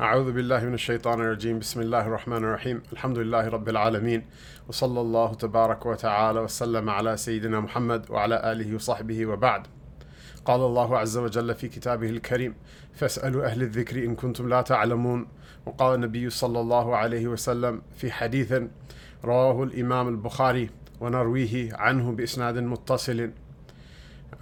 أعوذ بالله من الشيطان الرجيم. بسم الله الرحمن الرحيم. الحمد لله رب العالمين. وصلى الله تبارك وتعالى وسلم على سيدنا محمد وعلى آله وصحبه وبعد. قال الله عز وجل في كتابه الكريم فاسألوا أهل الذكر إن كنتم لا تعلمون. وقال النبي صلى الله عليه وسلم في حديث رواه الإمام البخاري ونرويه عنه بإسناد متصل.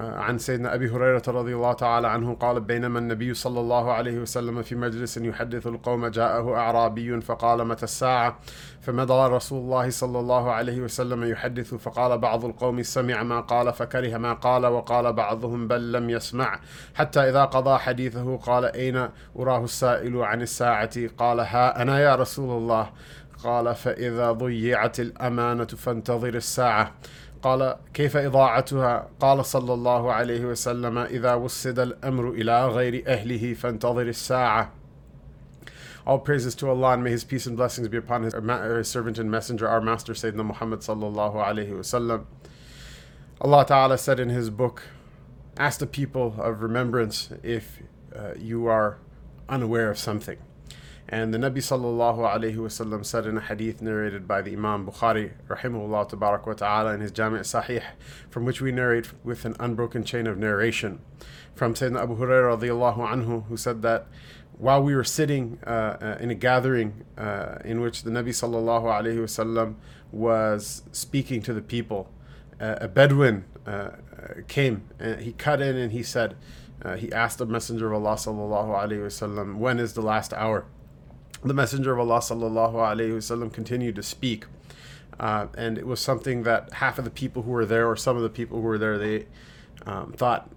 عن سيدنا أبي هريرة رضي الله تعالى عنه قال بينما النبي صلى الله عليه وسلم في مجلس يحدث القوم جاءه أعرابي فقال متى الساعة؟ فمضى رسول الله صلى الله عليه وسلم يحدث فقال بعض القوم سمع ما قال فكره ما قال وقال بعضهم بل لم يسمع. حتى إذا قضى حديثه قال أين أراه السائل عن الساعة؟ قال ها أنا يا رسول الله. قال فإذا ضيعت الأمانة فانتظر الساعة. قال كيف إضاعتها قال صلى الله عليه وسلم إذا وسد الأمر إلى غير أهله فانتظر الساعة All praises to Allah and may His peace and blessings be upon His, his servant and messenger, our Master Sayyidina Muhammad sallallahu alayhi wasallam. Allah Ta'ala said in His book, Ask the people of remembrance if uh, you are unaware of something. And the Nabi sallallahu alayhi wasallam said in a hadith narrated by the Imam Bukhari, rahimahullah tabarak wa ta'ala, in his Jami' Sahih, from which we narrate with an unbroken chain of narration, from Sayyidina Abu Hurairah radiallahu anhu, who said that while we were sitting uh, uh, in a gathering uh, in which the Nabi sallallahu alayhi wasallam was speaking to the people, uh, a Bedouin uh, came and he cut in and he said, uh, he asked the Messenger of Allah sallallahu alayhi wasallam, when is the last hour? The Messenger of Allah sallallahu alaihi wasallam continued to speak, uh, and it was something that half of the people who were there, or some of the people who were there, they um, thought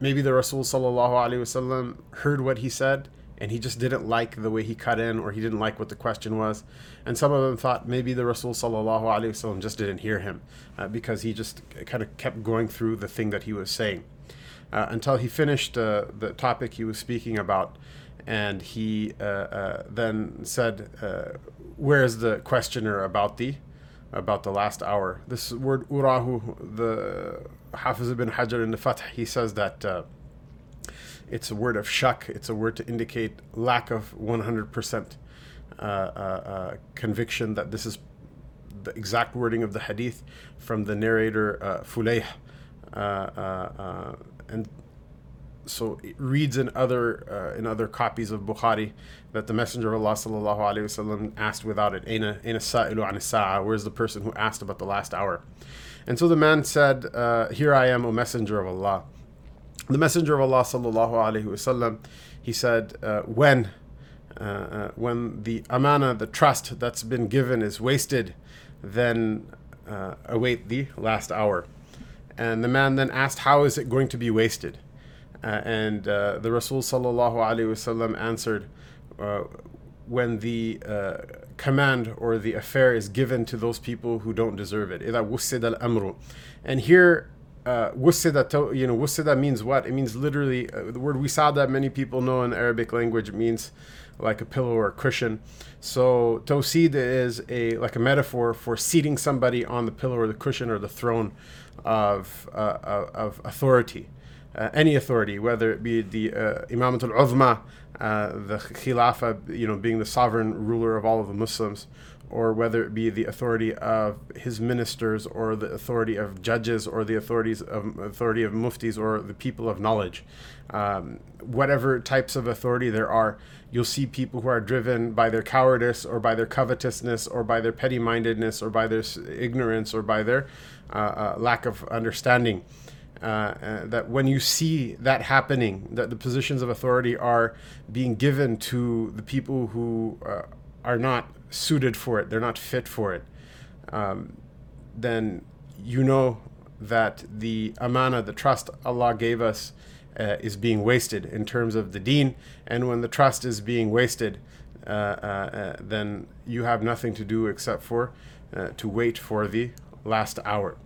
maybe the Rasul sallallahu alaihi wasallam heard what he said, and he just didn't like the way he cut in, or he didn't like what the question was, and some of them thought maybe the Rasul sallallahu alaihi wasallam just didn't hear him, uh, because he just kind of kept going through the thing that he was saying. Uh, until he finished uh, the topic he was speaking about, and he uh, uh, then said, uh, "Where is the questioner about the about the last hour?" This word "urahu," the Hafiz ibn Hajar in the Fath, he says that uh, it's a word of shak. It's a word to indicate lack of 100% uh, uh, conviction that this is the exact wording of the hadith from the narrator uh, Fulayh. and so it reads in other uh, in other copies of Bukhari that the Messenger of Allah sallallahu alaihi wasallam asked without it, "Aina aina sa'ilu an sa'a?" Where's the person who asked about the last hour? And so the man said, uh, "Here I am, O Messenger of Allah." The Messenger of Allah sallallahu alaihi wasallam, he said, uh, "When." Uh, uh, when the amana, the trust that's been given, is wasted, then uh, await the last hour. And the man then asked, How is it going to be wasted? Uh, and uh, the Rasul sallallahu alaihi wasallam answered, uh, when the uh, command or the affair is given to those people who don't deserve it. إذا وسد الأمر. And here, uh, wusida, you know, wusida means what? It means literally, uh, the word wisada, many people know in Arabic language, it means like a pillow or a cushion. So tawsid is a like a metaphor for seating somebody on the pillow or the cushion or the throne of, uh, of authority uh, any authority, whether it be the uh, Imamatul Uzma, uh, the Khilafah, you know, being the sovereign ruler of all of the Muslims, or whether it be the authority of his ministers, or the authority of judges, or the authorities of authority of muftis, or the people of knowledge. Um, whatever types of authority there are, you'll see people who are driven by their cowardice, or by their covetousness, or by their petty-mindedness, or by their ignorance, or by their uh, uh, lack of understanding. Uh, uh, that when you see that happening, that the positions of authority are being given to the people who uh, are not suited for it, they're not fit for it, um, then you know that the amana, the trust Allah gave us, uh, is being wasted in terms of the deen. And when the trust is being wasted, uh, then you have nothing to do except for to wait for the last hour.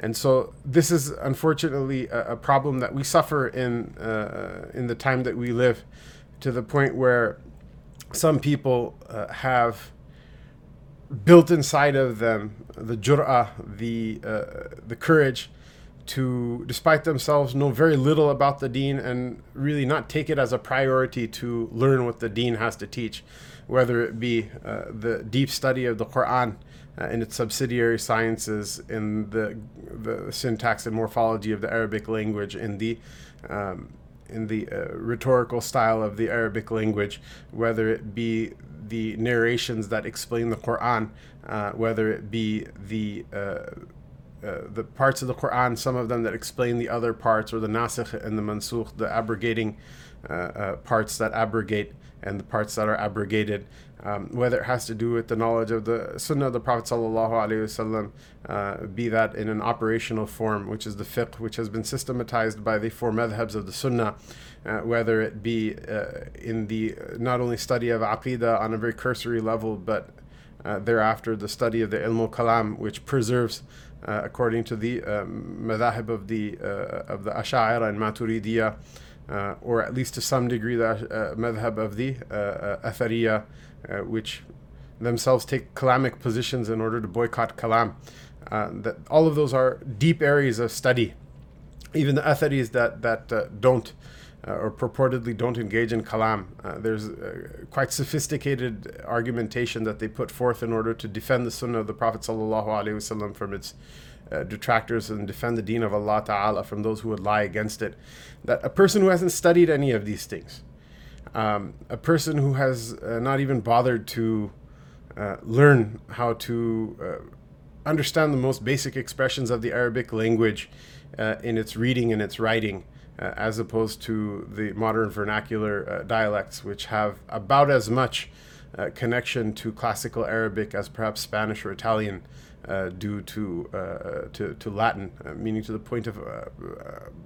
And so this is unfortunately a, a problem that we suffer in uh, in the time that we live, to the point where some people uh, have built inside of them the jur'ah, the uh, the courage to, despite themselves, know very little about the deen and really not take it as a priority to learn what the deen has to teach, whether it be uh, the deep study of the Quran uh, and its subsidiary sciences, in the, the syntax and morphology of the Arabic language, in the um, in the uh, rhetorical style of the Arabic language, whether it be the narrations that explain the Quran, uh, whether it be the uh, uh, the parts of the Quran, some of them that explain the other parts, or the nasikh and the mansukh, the abrogating uh, uh, parts that abrogate and the parts that are abrogated, um, whether it has to do with the knowledge of the Sunnah of the Prophet sallallahu uh, be that in an operational form, which is the fiqh, which has been systematized by the four madhabs of the Sunnah, uh, whether it be uh, in the not only study of aqidah on a very cursory level, but thereafter the study of the ilm kalam, which preserves uh, according to the um, madhahib of the uh, of the Ash'ara and Maturidiyya, uh, or at least to some degree the uh, madhab of the uh, which themselves take kalamic positions in order to boycott kalam. that all of those are deep areas of study. Even the Atharis that that don't uh, or purportedly don't engage in kalam. Uh, there's uh, quite sophisticated argumentation that they put forth in order to defend the sunnah of the Prophet ﷺ from its uh, detractors and defend the deen of Allah Ta'ala from those who would lie against it. That a person who hasn't studied any of these things, um, a person who has uh, not even bothered to uh, learn how to understand the most basic expressions of the Arabic language in its reading and its writing, uh, as opposed to the modern vernacular uh, dialects, which have about as much uh, connection to classical Arabic as perhaps Spanish or Italian uh, do to, uh, to, to Latin, meaning to the point of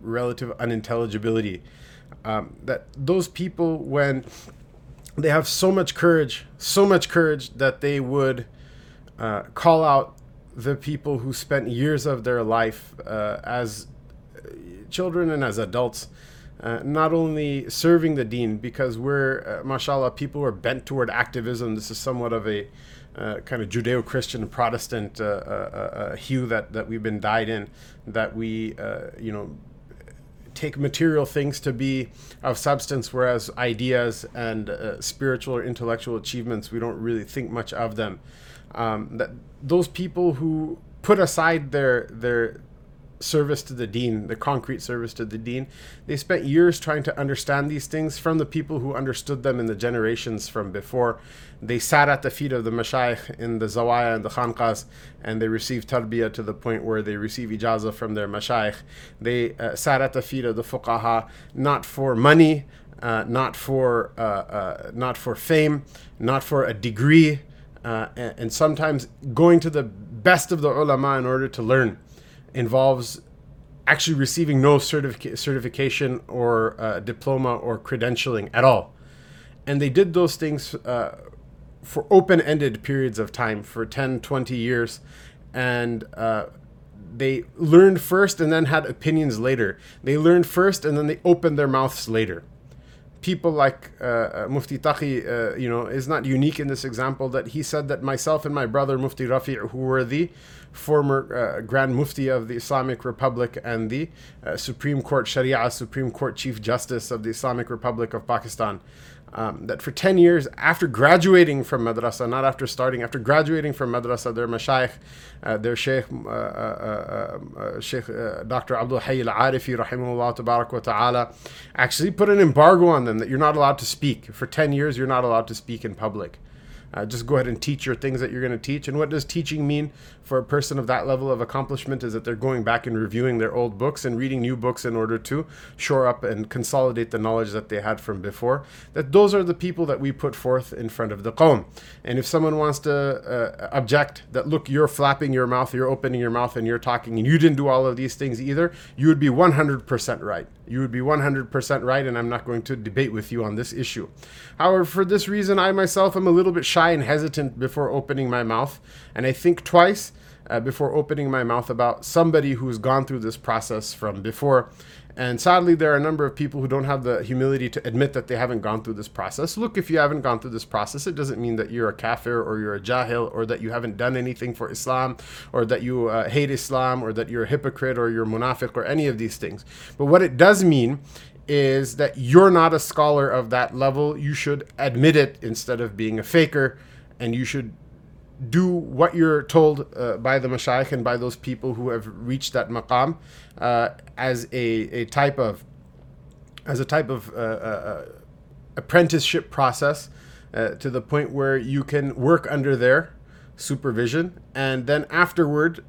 relative unintelligibility. Um, that those people, when they have so much courage, so much courage that they would call out the people who spent years of their life as children and as adults. Uh, not only serving the deen, because we're, uh, mashallah, people are bent toward activism. This is somewhat of a uh, kind of Judeo Christian Protestant uh, uh, uh, hue that, that we've been dyed in, that we, you know, take material things to be of substance, whereas ideas and spiritual or intellectual achievements, we don't really think much of them. Um, that those people who put aside their their service to the deen, the concrete service to the deen. They spent years trying to understand these things from the people who understood them in the generations from before. They sat at the feet of the mashayikh in the zawaya and the khanqas, and they received tarbiyah to the point where they receive ijazah from their mashayikh. They uh, sat at the feet of the fuqaha, not for money, uh, not for uh, uh not for fame, not for a degree, uh, and sometimes going to the best of the ulama in order to learn involves actually receiving no certific- certification or uh, diploma or credentialing at all. And they did those things uh, for open ended periods of time for 10, 20 years. And uh, they learned first and then had opinions later. They learned first and then they opened their mouths later. People like uh, uh, Mufti Taqi, uh, you know, is not unique in this example that he said that myself and my brother Mufti Rafi, who were the former uh, Grand Mufti of the Islamic Republic and the uh, Supreme Court Sharia, Supreme Court Chief Justice of the Islamic Republic of Pakistan. Um, that for 10 years after graduating from madrasa, not after starting, after graduating from madrasa, their mashayikh, uh, their sheikh, uh, uh, uh, uh sheikh Dr. Abdul Hayy al-Arifi, rahimahullah wa ta'ala, actually put an embargo on them that you're not allowed to speak. For 10 years, you're not allowed to speak in public. Uh, just go ahead and teach your things that you're going to teach. And what does teaching mean for a person of that level of accomplishment? Is that they're going back and reviewing their old books and reading new books in order to shore up and consolidate the knowledge that they had from before. That those are the people that we put forth in front of the qawm. And if someone wants to uh, object that, look, you're flapping your mouth, you're opening your mouth, and you're talking, and you didn't do all of these things either, you would be 100% right. You would be 100% right, and I'm not going to debate with you on this issue. However, for this reason, I myself am a little bit shy and hesitant before opening my mouth, and I think twice uh, before opening my mouth about somebody who's gone through this process from before. And sadly, there are a number of people who don't have the humility to admit that they haven't gone through this process. Look, if you haven't gone through this process, it doesn't mean that you're a kafir or you're a jahil or that you haven't done anything for Islam or that you uh, hate Islam or that you're a hypocrite or you're munafiq or any of these things. But what it does mean is that you're not a scholar of that level. You should admit it instead of being a faker and you should do what you're told uh, by the mashayikh and by those people who have reached that maqam uh, as a, a type of as a type of uh, uh, uh apprenticeship process uh, to the point where you can work under their supervision. And then afterward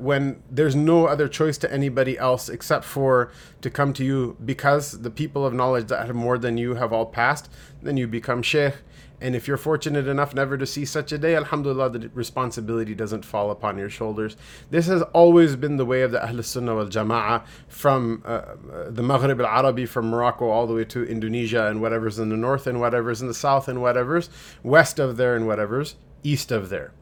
when there's no other choice to anybody else except for to come to you because the people of knowledge that have more than you have all passed then you become sheikh and if you're fortunate enough never to see such a day, Alhamdulillah, the responsibility doesn't fall upon your shoulders. This has always been the way of the Ahl Sunnah wal Jama'ah from uh, uh the Maghrib al Arabi, from Morocco all the way to Indonesia and whatever's in the north and whatever's in the south and whatever's west of there and whatever's east of there.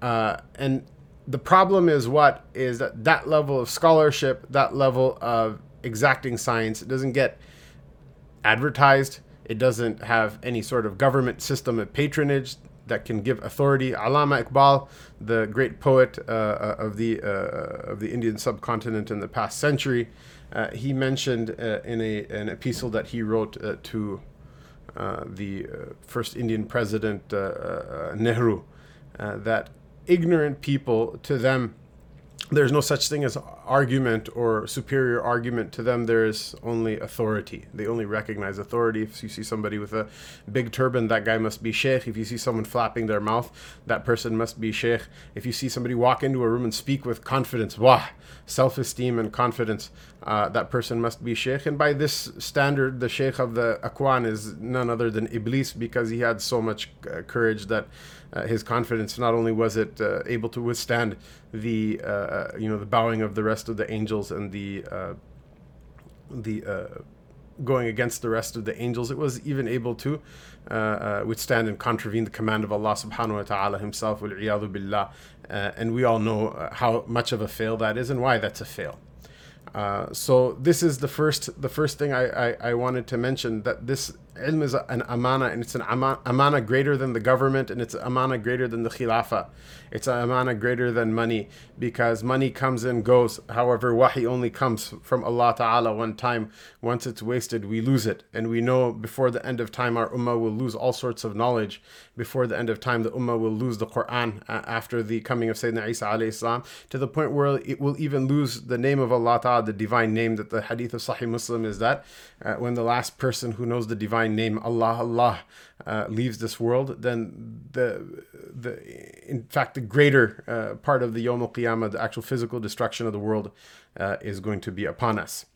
Uh, and the problem is what? Is that that level of scholarship, that level of exacting science, it doesn't get advertised it doesn't have any sort of government system of patronage that can give authority. Allama Iqbal, the great poet uh, uh, of the uh, of the Indian subcontinent in the past century, uh, he mentioned uh, in a an epistle that he wrote uh, to the first Indian president Nehru that ignorant people to them there's no such thing as argument or superior argument to them. There is only authority. They only recognize authority. If you see somebody with a big turban that guy must be sheikh. If you see someone flapping their mouth that person must be sheikh. If you see somebody walk into a room and speak with confidence wah self-esteem and confidence uh, that person must be sheikh. And by this standard the sheikh of the akwan is none other than iblis because he had so much uh, courage that uh, his confidence not only was it uh, able to withstand the uh, uh, you know the bowing of the rest of the angels and the uh, the going against the rest of the angels it was even able to withstand and contravene the command of Allah subhanahu wa ta'ala himself billah. And we all know how much of a fail that is and why that's a fail. Uh, so this is the first the first thing I, I, I, wanted to mention that this ilm is an amana and it's an amana greater than the government and it's an amana greater than the khilafah it's an amana greater than money because money comes and goes however wahi only comes from allah ta'ala one time. Once it's wasted we lose it. And we know before the end of time our ummah will lose all sorts of knowledge. Before the end of time the ummah will lose the quran uh, after the coming of sayyidina isa alayhi salam to the point where it will even lose the name of allah ta'ala the divine name that the hadith of sahih muslim is that uh, when the last person who knows the divine name Allah Allah uh, leaves this world, then the the in fact the greater uh, part of the Yom Qiyamah, the actual physical destruction of the world, uh, is going to be upon us.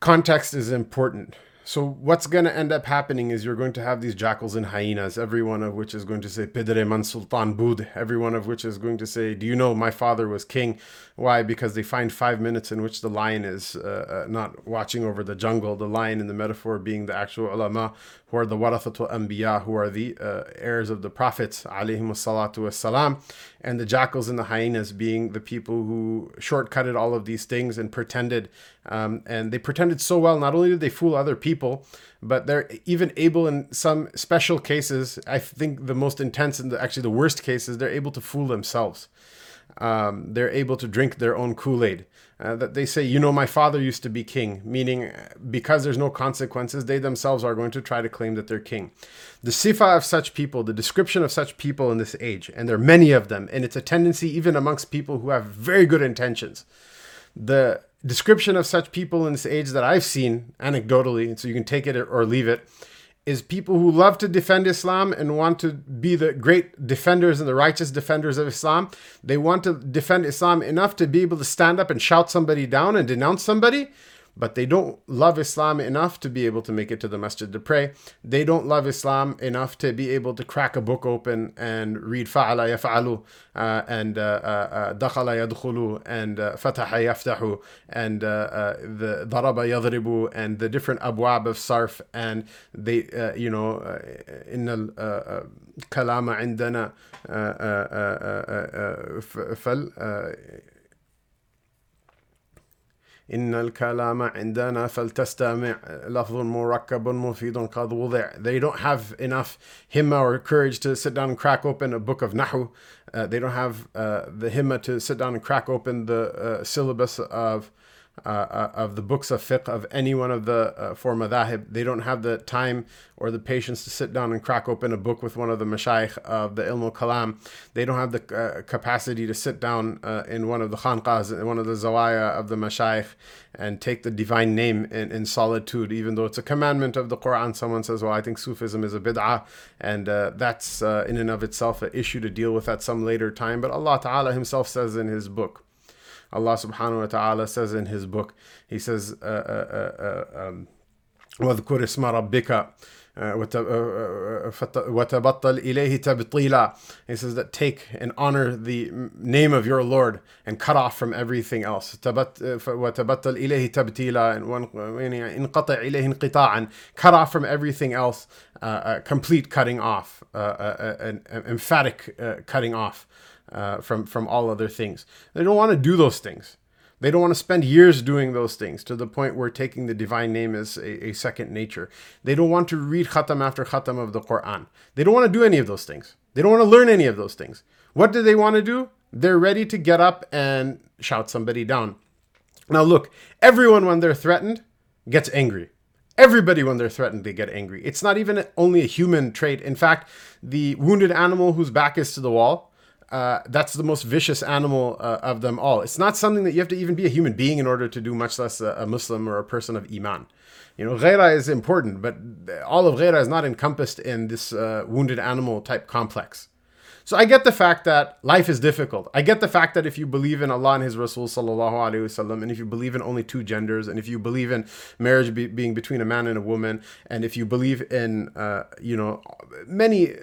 Context is important. So what's going to end up happening is you're going to have these jackals and hyenas, every one of which is going to say Pidre man sultan bud, every one of which is going to say, do you know my father was king? Why? Because they find five minutes in which the lion is uh, uh, not watching over the jungle. The lion in the metaphor being the actual ulama, who are the warathatul anbiya, who are the uh, heirs of the prophets, alayhim salatu wassalam, and the jackals and the hyenas being the people who shortcutted all of these things and pretended, um, and they pretended so well. Not only did they fool other people, but they're even able in some special cases. I think the most intense and actually the worst cases, they're able to fool themselves um, they're able to drink their own Kool Aid. Uh, that they say, you know, my father used to be king, meaning uh, because there's no consequences, they themselves are going to try to claim that they're king. The sifa of such people, the description of such people in this age, and there are many of them, and it's a tendency even amongst people who have very good intentions. The description of such people in this age that I've seen anecdotally, so you can take it or leave it, is people who love to defend Islam and want to be the great defenders and the righteous defenders of Islam. They want to defend Islam enough to be able to stand up and shout somebody down and denounce somebody, but they don't love Islam enough to be able to make it to the masjid to pray. They don't love Islam enough to be able to crack a book open and read fa'ala yaf'alu uh, and uh, uh, uh, dakhala uh, yadkhulu and fataha yaftahu and the daraba yadribu and the different abwab of sarf and they, you know, in the kalama indana fal إن الكلام عندنا فلتستمع لفظ مركب مفيد قد وضع. They don't have enough himma or courage to sit down and crack open a book of Nahu. Uh, they don't have uh, the himma to sit down and crack open the uh, syllabus of uh, uh, of the books of fiqh of any one of the uh, four madhahib. They don't have the time or the patience to sit down and crack open a book with one of the mashayikh of the ilm al-kalam. They don't have the uh, capacity to sit down uh, in one of the khanqahs, in one of the zawaya of the mashayikh and take the divine name in, in solitude, even though it's a commandment of the Quran. Someone says, well, I think Sufism is a bid'ah, and uh, that's in and of itself an issue to deal with at some later time. But Allah Ta'ala Himself says in His book, Allah subhanahu wa ta'ala says in his book, he says, uh, uh, uh, um, وَاذْكُرِ اسْمَ رَبِّكَ وَتَبَطَّلْ إِلَيْهِ تَبْطِيلًا He says that take and honor the name of your Lord and cut off from everything else. وَتَبَطَّلْ إِلَيْهِ تَبْتِيلًا انقطع إليه انقطاعا Cut off from everything else, uh, uh, complete cutting off, uh, an emphatic cutting off uh, from from all other things. They don't want to do those things. They don't want to spend years doing those things to the point where taking the divine name is a, a second nature. They don't want to read khatam after khatam of the Quran. They don't want to do any of those things. They don't want to learn any of those things. What do they want to do? They're ready to get up and shout somebody down. Now, look, everyone, when they're threatened, gets angry. Everybody, when they're threatened, they get angry. It's not even only a human trait. In fact, the wounded animal whose back is to the wall, uh, that's the most vicious animal uh, of them all. It's not something that you have to even be a human being in order to do, much less a, a Muslim or a person of Iman. You know, ghaira is important, but all of ghaira is not encompassed in this uh, wounded animal type complex. So I get the fact that life is difficult. I get the fact that if you believe in Allah and His Rasul sallallahu alaihi wasallam, and if you believe in only two genders, and if you believe in marriage be, being between a man and a woman, and if you believe in, uh, you know, many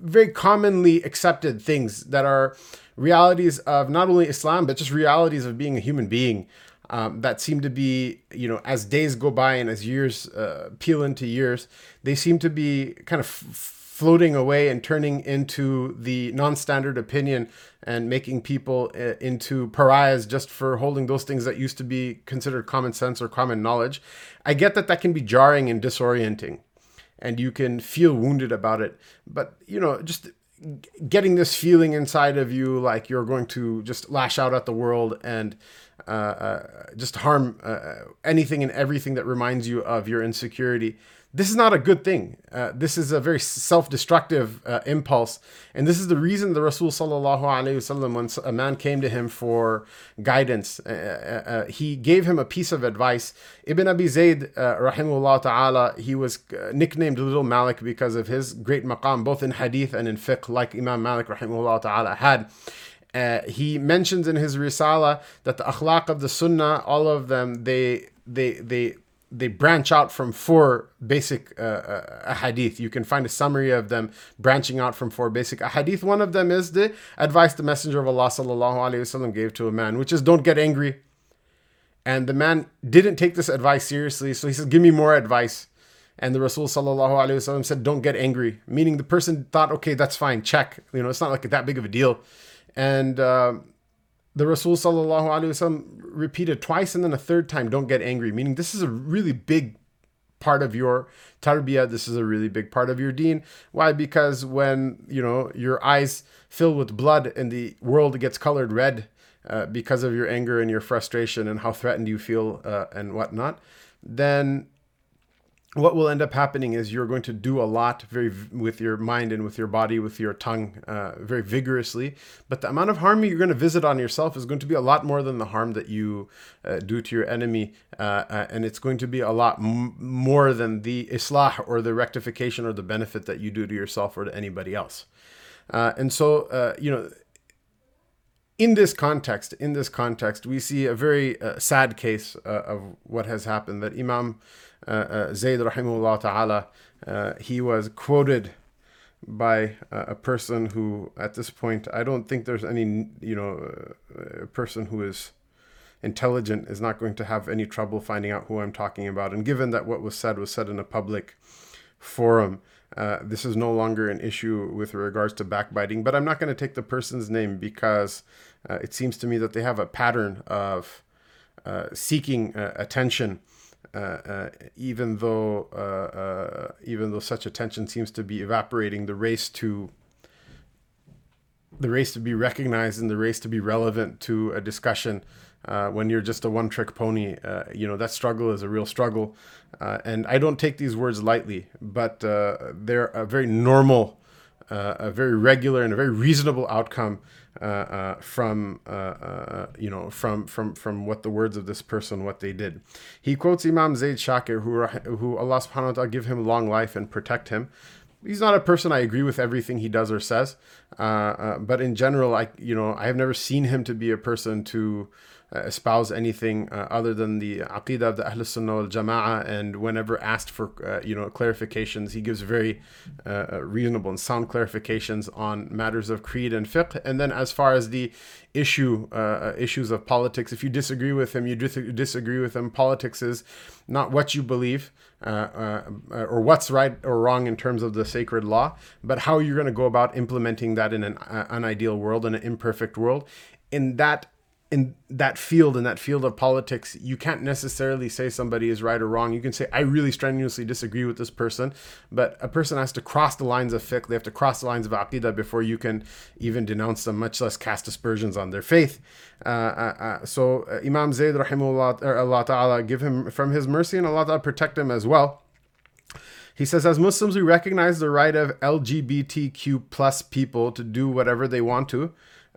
very commonly accepted things that are realities of not only Islam but just realities of being a human being um, that seem to be you know as days go by and as years uh, peel into years they seem to be kind of f- floating away and turning into the non-standard opinion and making people uh, into pariahs just for holding those things that used to be considered common sense or common knowledge. I get that that can be jarring and disorienting and you can feel wounded about it. But, you know, just getting this feeling inside of you like you're going to just lash out at the world and uh, uh, just harm uh, anything and everything that reminds you of your insecurity this is not a good thing. Uh, this is a very self-destructive uh, impulse, and this is the reason the Rasul sallallahu alaihi wasallam, when a man came to him for guidance, uh, uh, uh he gave him a piece of advice. Ibn Abi Zayd, uh, rahimahullah ta'ala, he was nicknamed Little Malik because of his great maqam, both in hadith and in fiqh, like Imam Malik rahimahullah ta'ala had. He mentions in his risala that the akhlaq of the sunnah, all of them, they they they they branch out from four basic uh, uh, hadith. You can find a summary of them branching out from four basic hadith. One of them is the advice the Messenger of Allah sallallahu alaihi wasallam gave to a man, which is don't get angry. And the man didn't take this advice seriously, so he says, "Give me more advice." And the Rasul sallallahu alaihi wasallam said, "Don't get angry," meaning the person thought, "Okay, that's fine, check." You know, it's not like that big of a deal. And uh, the Rasul sallallahu alaihi wasallam repeated twice and then a third time, don't get angry, meaning this is a really big part of your tarbiyah. This is a really big part of your deen. Why? Because when, you know, your eyes fill with blood and the world gets colored red uh, because of your anger and your frustration and how threatened you feel uh, and whatnot, then what will end up happening is you're going to do a lot very with your mind and with your body with your tongue uh, very vigorously. But the amount of harm you're going to visit on yourself is going to be a lot more than the harm that you uh, do to your enemy uh, uh and it's going to be a lot m- more than the islah or the rectification or the benefit that you do to yourself or to anybody else. Uh, and so uh, you know in this context, in this context, we see a very sad case of what has happened. That Imam uh, uh, Zayd rahimullah ta'ala, uh, he was quoted by a person who, at this point, I don't think there's any, you know, a person who is intelligent is not going to have any trouble finding out who I'm talking about. And given that what was said was said in a public forum, uh, this is no longer an issue with regards to backbiting. But I'm not going to take the person's name because uh, it seems to me that they have a pattern of uh, seeking uh, attention, uh, uh, even though even though such attention seems to be evaporating. The race to the race to be recognized and the race to be relevant to a discussion uh, when you're just a one trick pony. Uh, you know, that struggle is a real struggle. Uh, and I don't take these words lightly, but they're a very normal, a very regular, and a very reasonable outcome uh, uh, from uh, uh, you know from from from what the words of this person what they did. He quotes Imam Zayd Shakir, who who Allah Subhanahu wa Taala give him long life and protect him. He's not a person I agree with everything he does or says, uh, but in general, I you know I have never seen him to be a person to uh, espouse anything uh, other than the aqidah of the Ahl Sunnah wal Jama'ah. And whenever asked for, uh, you know, clarifications, he gives very reasonable and sound clarifications on matters of creed and fiqh. And then as far as the issue uh, issues of politics. If you disagree with him, you dis- disagree with him. Politics is not what you believe uh, uh, or what's right or wrong in terms of the sacred law, but how you're going to go about implementing that in an an ideal world, in an imperfect world. In that in that field in that field of politics you can't necessarily say somebody is right or wrong. You can say i really strenuously disagree with this person but a person has to cross the lines of fiqh. They have to cross the lines of aqidah before you can even denounce them much less cast aspersions on their faith. Uh, uh, uh, so uh, imam zayd rahimahullah allah ta'ala give him from his mercy and allah ta'ala protect him as well. He says, as Muslims, we recognize the right of LGBTQ plus people to do whatever they want to,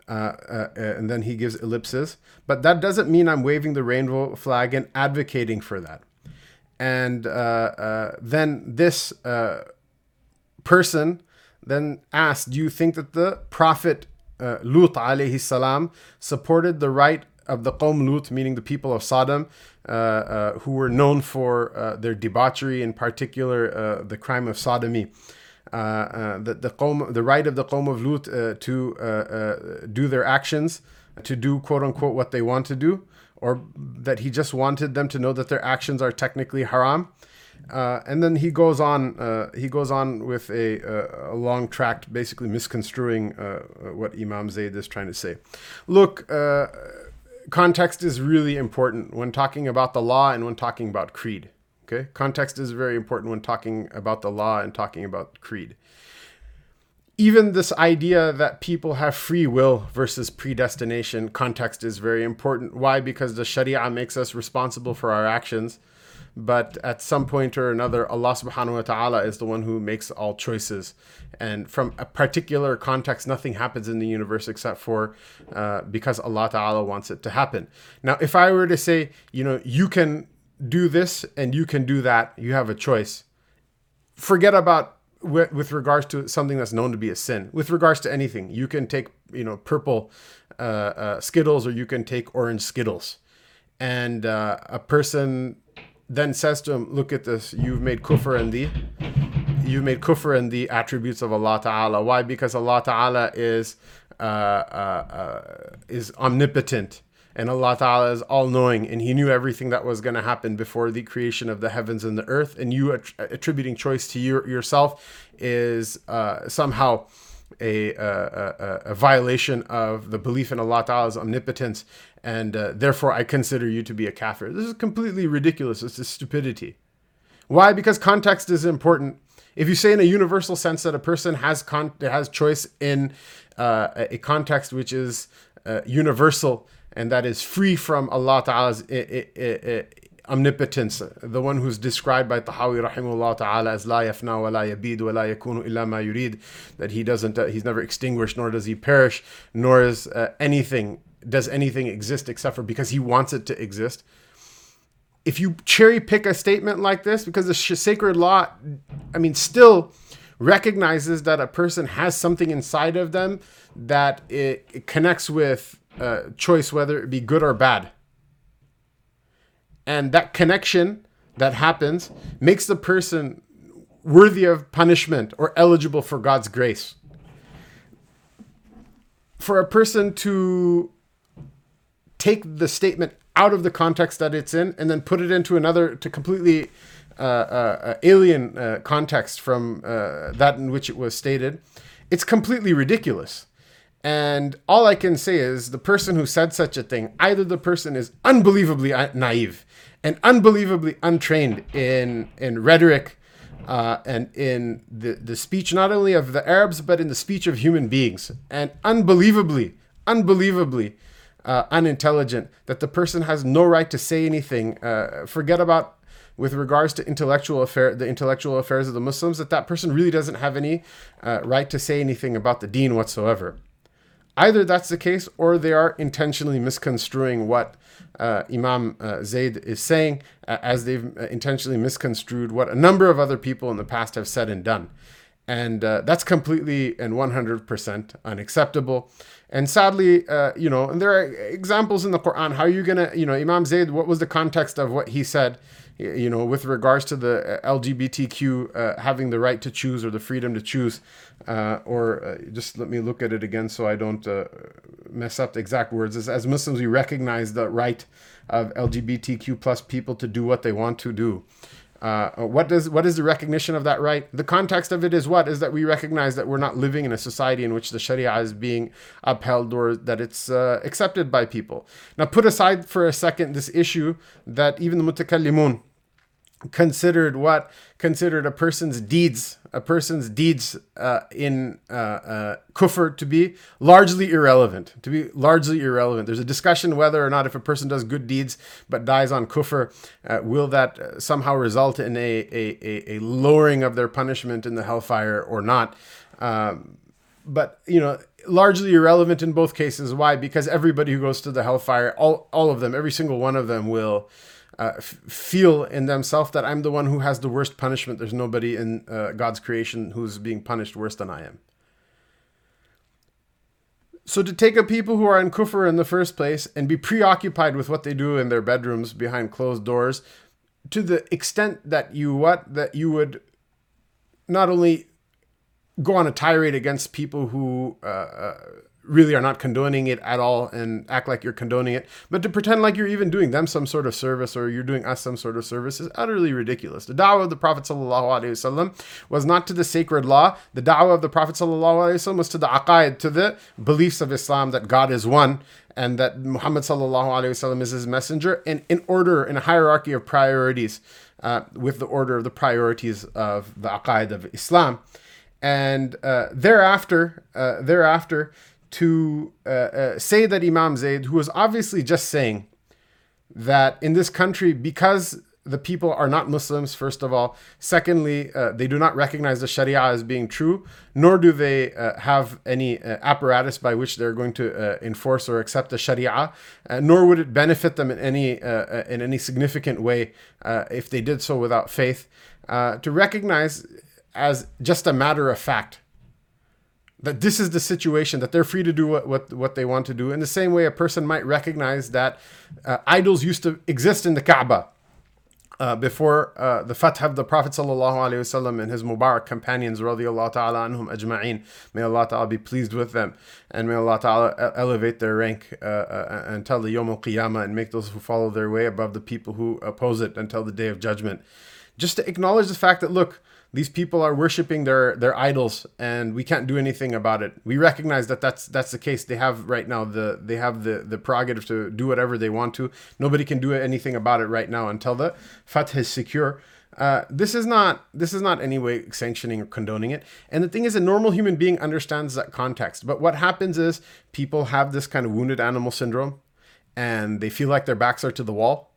uh, uh, and then he gives ellipses. But that doesn't mean I'm waving the rainbow flag and advocating for that. And uh, uh then this uh, person then asked, Do you think that the Prophet uh, Lut alayhi salam supported the right of the Qawm Lut, meaning the people of Sodom, who were known for their debauchery, in particular the crime of sodomy? Uh, uh, the the, qawm, the right of the Qawm of Lut uh, to do their actions, to do quote unquote what they want to do, or that he just wanted them to know that their actions are technically haram. Uh, and then he goes on. Uh, he goes on with a, a, long tract, basically misconstruing what Imam Zayd is trying to say. Look, context is really important when talking about the law and when talking about creed. Okay, context is very important when talking about the law and talking about creed. Even this idea that people have free will versus predestination, context is very important. Why? Because the Sharia makes us responsible for our actions, but at some point or another, Allah subhanahu wa ta'ala is the one who makes all choices. And from a particular context, nothing happens in the universe except for uh, because Allah ta'ala wants it to happen. Now, if I were to say, you know, you can do this and you can do that. You have a choice. Forget about with, with regards to something that's known to be a sin. With regards to anything, you can take you know purple uh, uh, Skittles or you can take orange Skittles, and uh, a person then says to him, "Look at this. You've made kufr and the." You've made kufr and the attributes of Allah Ta'ala. Why? Because Allah Ta'ala is uh, uh, uh, is omnipotent and Allah Ta'ala is all knowing and He knew everything that was going to happen before the creation of the heavens and the earth. And you attributing choice to your, yourself is uh, somehow a, a, a, violation of the belief in Allah Ta'ala's omnipotence. And uh, therefore, I consider you to be a kafir. This is completely ridiculous. It's a stupidity. Why? Because context is important. If you say in a universal sense that a person has con- has choice in uh, a context which is uh, universal, and that is free from Allah Ta'ala's omnipotence, the one who's described by Tahawi rahimahullah ta'ala as la yafna wa la yabid wa la yakunu illa ma yurid, that he doesn't, uh, he's never extinguished, nor does he perish, nor is uh, anything, does anything exist except for because he wants it to exist. If you cherry pick a statement like this, because the sacred law, I mean, still recognizes that a person has something inside of them that it, it connects with uh, choice, whether it be good or bad. And that connection that happens makes the person worthy of punishment or eligible for God's grace. For a person to take the statement out of the context that it's in and then put it into another to completely uh, uh, uh alien uh, context from uh, that in which it was stated, it's completely ridiculous. And all I can say is the person who said such a thing, either the person is unbelievably naive and unbelievably untrained in, in rhetoric uh, and in the, the speech not only of the Arabs, but in the speech of human beings, and unbelievably, unbelievably uh, unintelligent, that the person has no right to say anything. Uh, forget about with regards to intellectual affair, the intellectual affairs of the Muslims, that that person really doesn't have any uh, right to say anything about the deen whatsoever. Either that's the case, or they are intentionally misconstruing what uh, Imam uh, Zayd is saying, uh, as they've uh, intentionally misconstrued what a number of other people in the past have said and done. And uh, that's completely and 100% unacceptable. And sadly, uh, you know, and there are examples in the Quran. How are you going to, you know, Imam Zayd, what was the context of what he said? You know, with regards to the uh, LGBTQ uh, having the right to choose or the freedom to choose, uh, or uh, just let me look at it again so I don't uh, mess up the exact words. As, as, Muslims, we recognize the right of LGBTQ plus people to do what they want to do. Uh, what does what is the recognition of that right? The context of it is what is that we recognize that we're not living in a society in which the Sharia is being upheld or that it's accepted by people. Now, put aside for a second this issue that even the mutakallimun, considered what? Considered a person's deeds a person's deeds uh, in uh, uh, kufr to be largely irrelevant to be largely irrelevant. There's a discussion whether or not if a person does good deeds but dies on kufr uh, will that uh, somehow result in a, a, a, lowering of their punishment in the hellfire or not? Um, but you know largely irrelevant in both cases. Why? Because everybody who goes to the hellfire all, all of them every single one of them will uh, f- feel in themselves that I'm the one who has the worst punishment. There's nobody in uh, God's creation who's being punished worse than I am. So to take a people who are in kufr in the first place and be preoccupied with what they do in their bedrooms behind closed doors, to the extent that you what that you would not only go on a tirade against people who uh, uh really are not condoning it at all and act like you're condoning it, but to pretend like you're even doing them some sort of service or you're doing us some sort of service is utterly ridiculous. The da'wah of the Prophet ﷺ was not to the sacred law. The da'wah of the Prophet ﷺ was to the aqaid, to the beliefs of Islam that God is one and that Muhammad ﷺ is his messenger, and in order, in a hierarchy of priorities, uh, with the order of the priorities of the aqaid of Islam. And uh, thereafter, uh, thereafter, to uh, uh, say that Imam Zaid, who was obviously just saying that in this country, because the people are not Muslims, first of all. Secondly, uh, they do not recognize the Sharia as being true, nor do they uh, have any uh, apparatus by which they're going to uh, enforce or accept the Sharia, nor would it benefit them in any in any significant way if they did so without faith. to recognize as just a matter of fact that this is the situation that they're free to do what, what, what they want to do in the same way a person might recognize that uh, idols used to exist in the kaaba uh, before uh, the fath of the Prophet وسلم, and his Mubarak companions, radiallahu ta'ala anhum ajma'in. May Allah ta'ala be pleased with them and may Allah ta'ala elevate their rank uh, uh until the Yom al Qiyamah and make those who follow their way above the people who oppose it until the day of judgment. Just to acknowledge the fact that, look, these people are worshiping their their idols and we can't do anything about it. We recognize that that's that's the case. They have right now the they have the the prerogative to do whatever they want to. Nobody can do anything about it right now until the fath is secure. Uh, this is not this is not any way sanctioning or condoning it. And the thing is a normal human being understands that context. But what happens is people have this kind of wounded animal syndrome and they feel like their backs are to the wall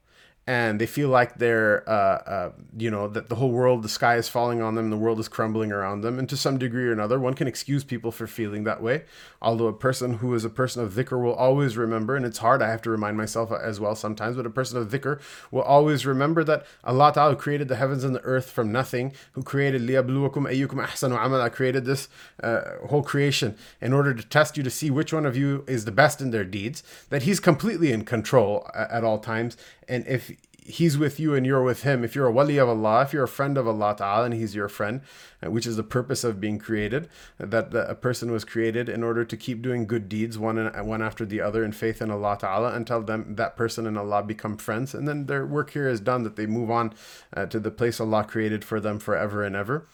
and they feel like they're, uh, uh, you know, that the whole world, the sky is falling on them, the world is crumbling around them. And to some degree or another, one can excuse people for feeling that way. Although a person who is a person of dhikr will always remember, and it's hard, I have to remind myself as well sometimes, but a person of dhikr will always remember that Allah Ta'ala created the heavens and the earth from nothing, who created liyabluwakum ayyukum ahsanu amala, created this uh, whole creation in order to test you to see which one of you is the best in their deeds, that He's completely in control at all times. And if he's with you and you're with him. If you're a wali of Allah, if you're a friend of Allah Ta'ala and he's your friend, uh, which is the purpose of being created, that a person was created in order to keep doing good deeds one and one after the other in faith in Allah Ta'ala until them that person and Allah become friends. And then their work here is done that they move on uh, to the place Allah created for them forever and ever.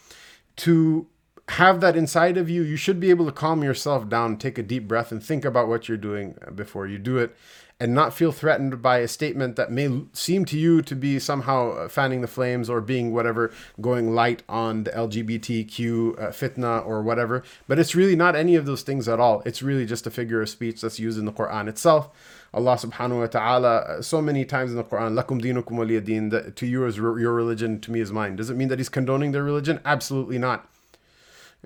To have that inside of you, you should be able to calm yourself down, take a deep breath, and think about what you're doing before you do it, and not feel threatened by a statement that may seem to you to be somehow fanning the flames or being whatever, going light on the LGBTQ uh, fitna or whatever. But it's really not any of those things at all. It's really just a figure of speech that's used in the Quran itself. Allah subhanahu wa ta'ala, uh, so many times in the Quran, lakum dinukum waliyadin, to you is your religion, to me is mine. Does it mean that he's condoning their religion? Absolutely not.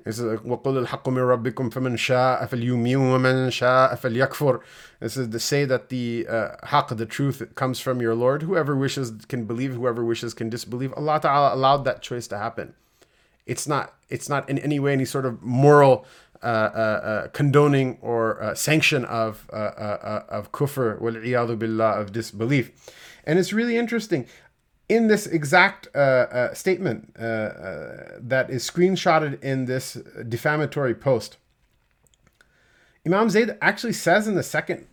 This is وَقُلِ الْحَقُّ مِنْ رَبِّكُمْ فَمَنْ شَاءَ فَلْيُؤْمِنْ وَمَنْ شَاءَ فَلْيَكْفُرْ This is to say that the uh, haqq, the truth, comes from your Lord. Whoever wishes can believe, whoever wishes can disbelieve. Allah Ta'ala allowed that choice to happen. It's not, it's not in any way any sort of moral uh, uh, uh, condoning or uh, sanction of uh, uh, of kufr wal billah of disbelief and it's really interesting in this exact uh, uh, statement uh, uh, that is screenshotted in this defamatory post, Imam Zayd actually says in the second,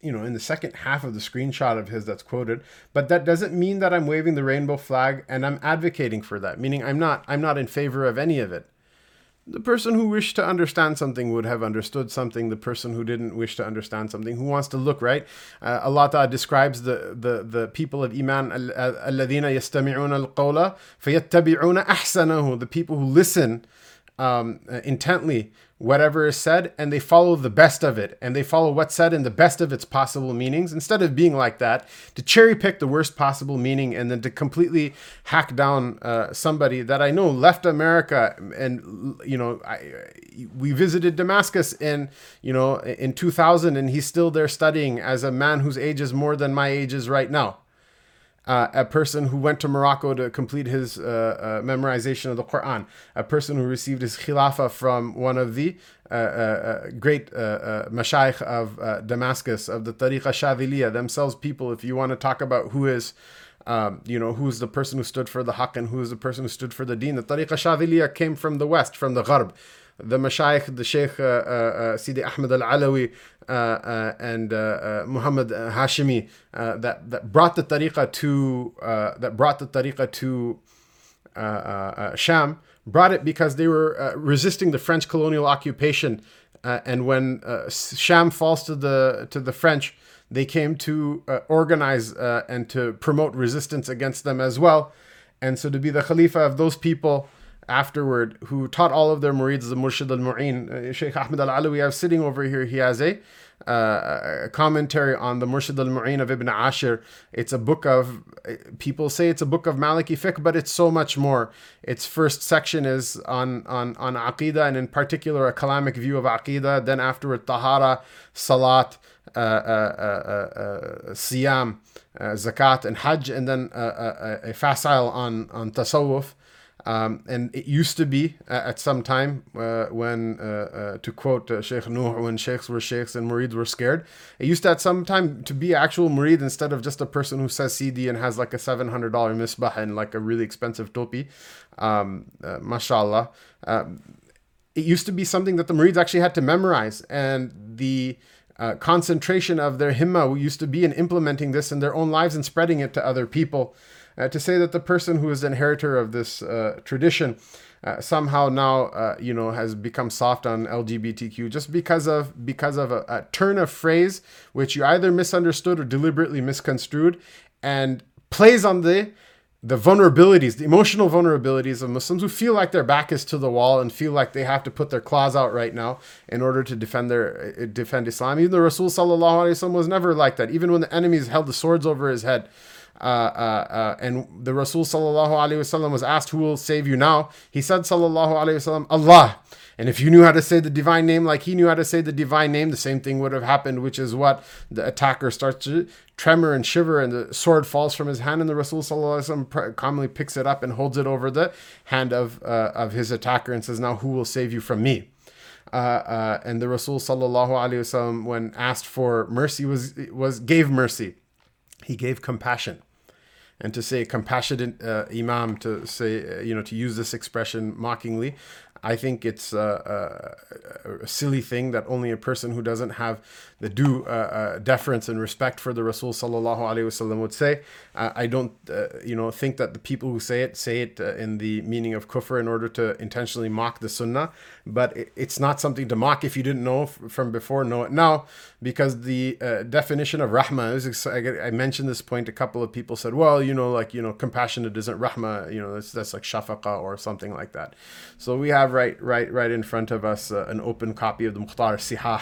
you know, in the second half of the screenshot of his that's quoted, but that doesn't mean that I'm waving the rainbow flag and I'm advocating for that. Meaning, I'm not, I'm not in favor of any of it the person who wished to understand something would have understood something. The person who didn't wish to understand something, who wants to look right, uh, Allah Ta'ala describes the, the, the people of Iman, الَّذِينَ يَسْتَمِعُونَ الْقَوْلَ فَيَتَّبِعُونَ أَحْسَنَهُ The people who listen um, intently whatever is said and they follow the best of it and they follow what's said in the best of its possible meanings. Instead of being like that to cherry pick the worst possible meaning and then to completely hack down uh, somebody that i know left america and you know I, we visited damascus in you know in 2000 and he's still there studying as a man whose age is more than my age is right now uh, a person who went to Morocco to complete his uh, uh, memorization of the Quran, a person who received his khilafah from one of the uh, uh, uh, great uh, mashayikh of Damascus, of the Tariqa Shadhiliya, themselves people, if you want to talk about who is um, you know, who's the person who stood for the haqq and who is the person who stood for the deen. The Tariqa Shadhiliya came from the west, from the gharb the mashayikh, the Sheikh uh, uh, Sidi Ahmed Al Alawi uh, uh, and uh, uh, Muhammad Hashimi, that that brought the tariqah to that brought the tariqah to Sham, brought it because they were resisting the French colonial occupation, and when Sham falls to the to the French, they came to organize and to promote resistance against them as well, and so to be the Khalifa of those people afterward who taught all of their murids the Murshid al Mu'in. Uh, Sheikh Ahmed al Alawi, I was sitting over here, he has a, uh, a commentary on the Murshid al Mu'in of Ibn Ashir. It's a book of, people say it's a book of Maliki fiqh, but it's so much more. Its first section is on, on, on Aqidah, and in particular, a kalamic view of Aqidah. Then afterward, Tahara, Salat, uh, uh, uh, uh Siyam, Zakat, and Hajj, and then a, a fasl on, on Tasawwuf. Um, and it used to be uh, at some time uh, when, uh, uh to quote uh, Sheikh Nuh, when sheikhs were sheikhs and murids were scared, it used to at some time to be actual murid instead of just a person who says Sidi and has like a $700 misbah and like a really expensive topi. Um, mashallah. Um, it used to be something that the murids actually had to memorize. And the concentration of their himma used to be in implementing this in their own lives and spreading it to other people uh, to say that the person who is the inheritor of this uh, tradition uh, somehow now uh, you know has become soft on LGBTQ just because of because of a, a, turn of phrase which you either misunderstood or deliberately misconstrued and plays on the the vulnerabilities, the emotional vulnerabilities of Muslims who feel like their back is to the wall and feel like they have to put their claws out right now in order to defend their uh, defend Islam. Even the Rasul sallallahu alaihi wasallam was never like that. Even when the enemies held the swords over his head, uh, uh, uh, and the Rasul sallallahu alaihi wasallam was asked, "Who will save you now?" He said, "Sallallahu alaihi wasallam, Allah." And if you knew how to say the divine name like he knew how to say the divine name, the same thing would have happened, which is what the attacker starts to tremor and shiver, and the sword falls from his hand, and the Rasul sallallahu calmly picks it up and holds it over the hand of uh, of his attacker and says, "Now who will save you from me?" Uh, uh, and the Rasul sallallahu alaihi wasallam, when asked for mercy, was was gave mercy. He gave compassion and to say compassionate uh, imam to say uh, you know to use this expression mockingly I think it's a, a, a silly thing that only a person who doesn't have the due uh, uh, deference and respect for the Rasul sallallahu alaihi wasallam would say. Uh, I don't, you know, think that the people who say it say it in the meaning of kufr in order to intentionally mock the sunnah, but it, it's not something to mock if you didn't know f- from before. Know it now, because the definition of rahma. I, I mentioned this point. A couple of people said, "Well, you know, like you know, compassionate isn't rahma. You know, that's that's like shafaqa or something like that." So we have right, right, right in front of us an open copy of the Mukhtar Sihah.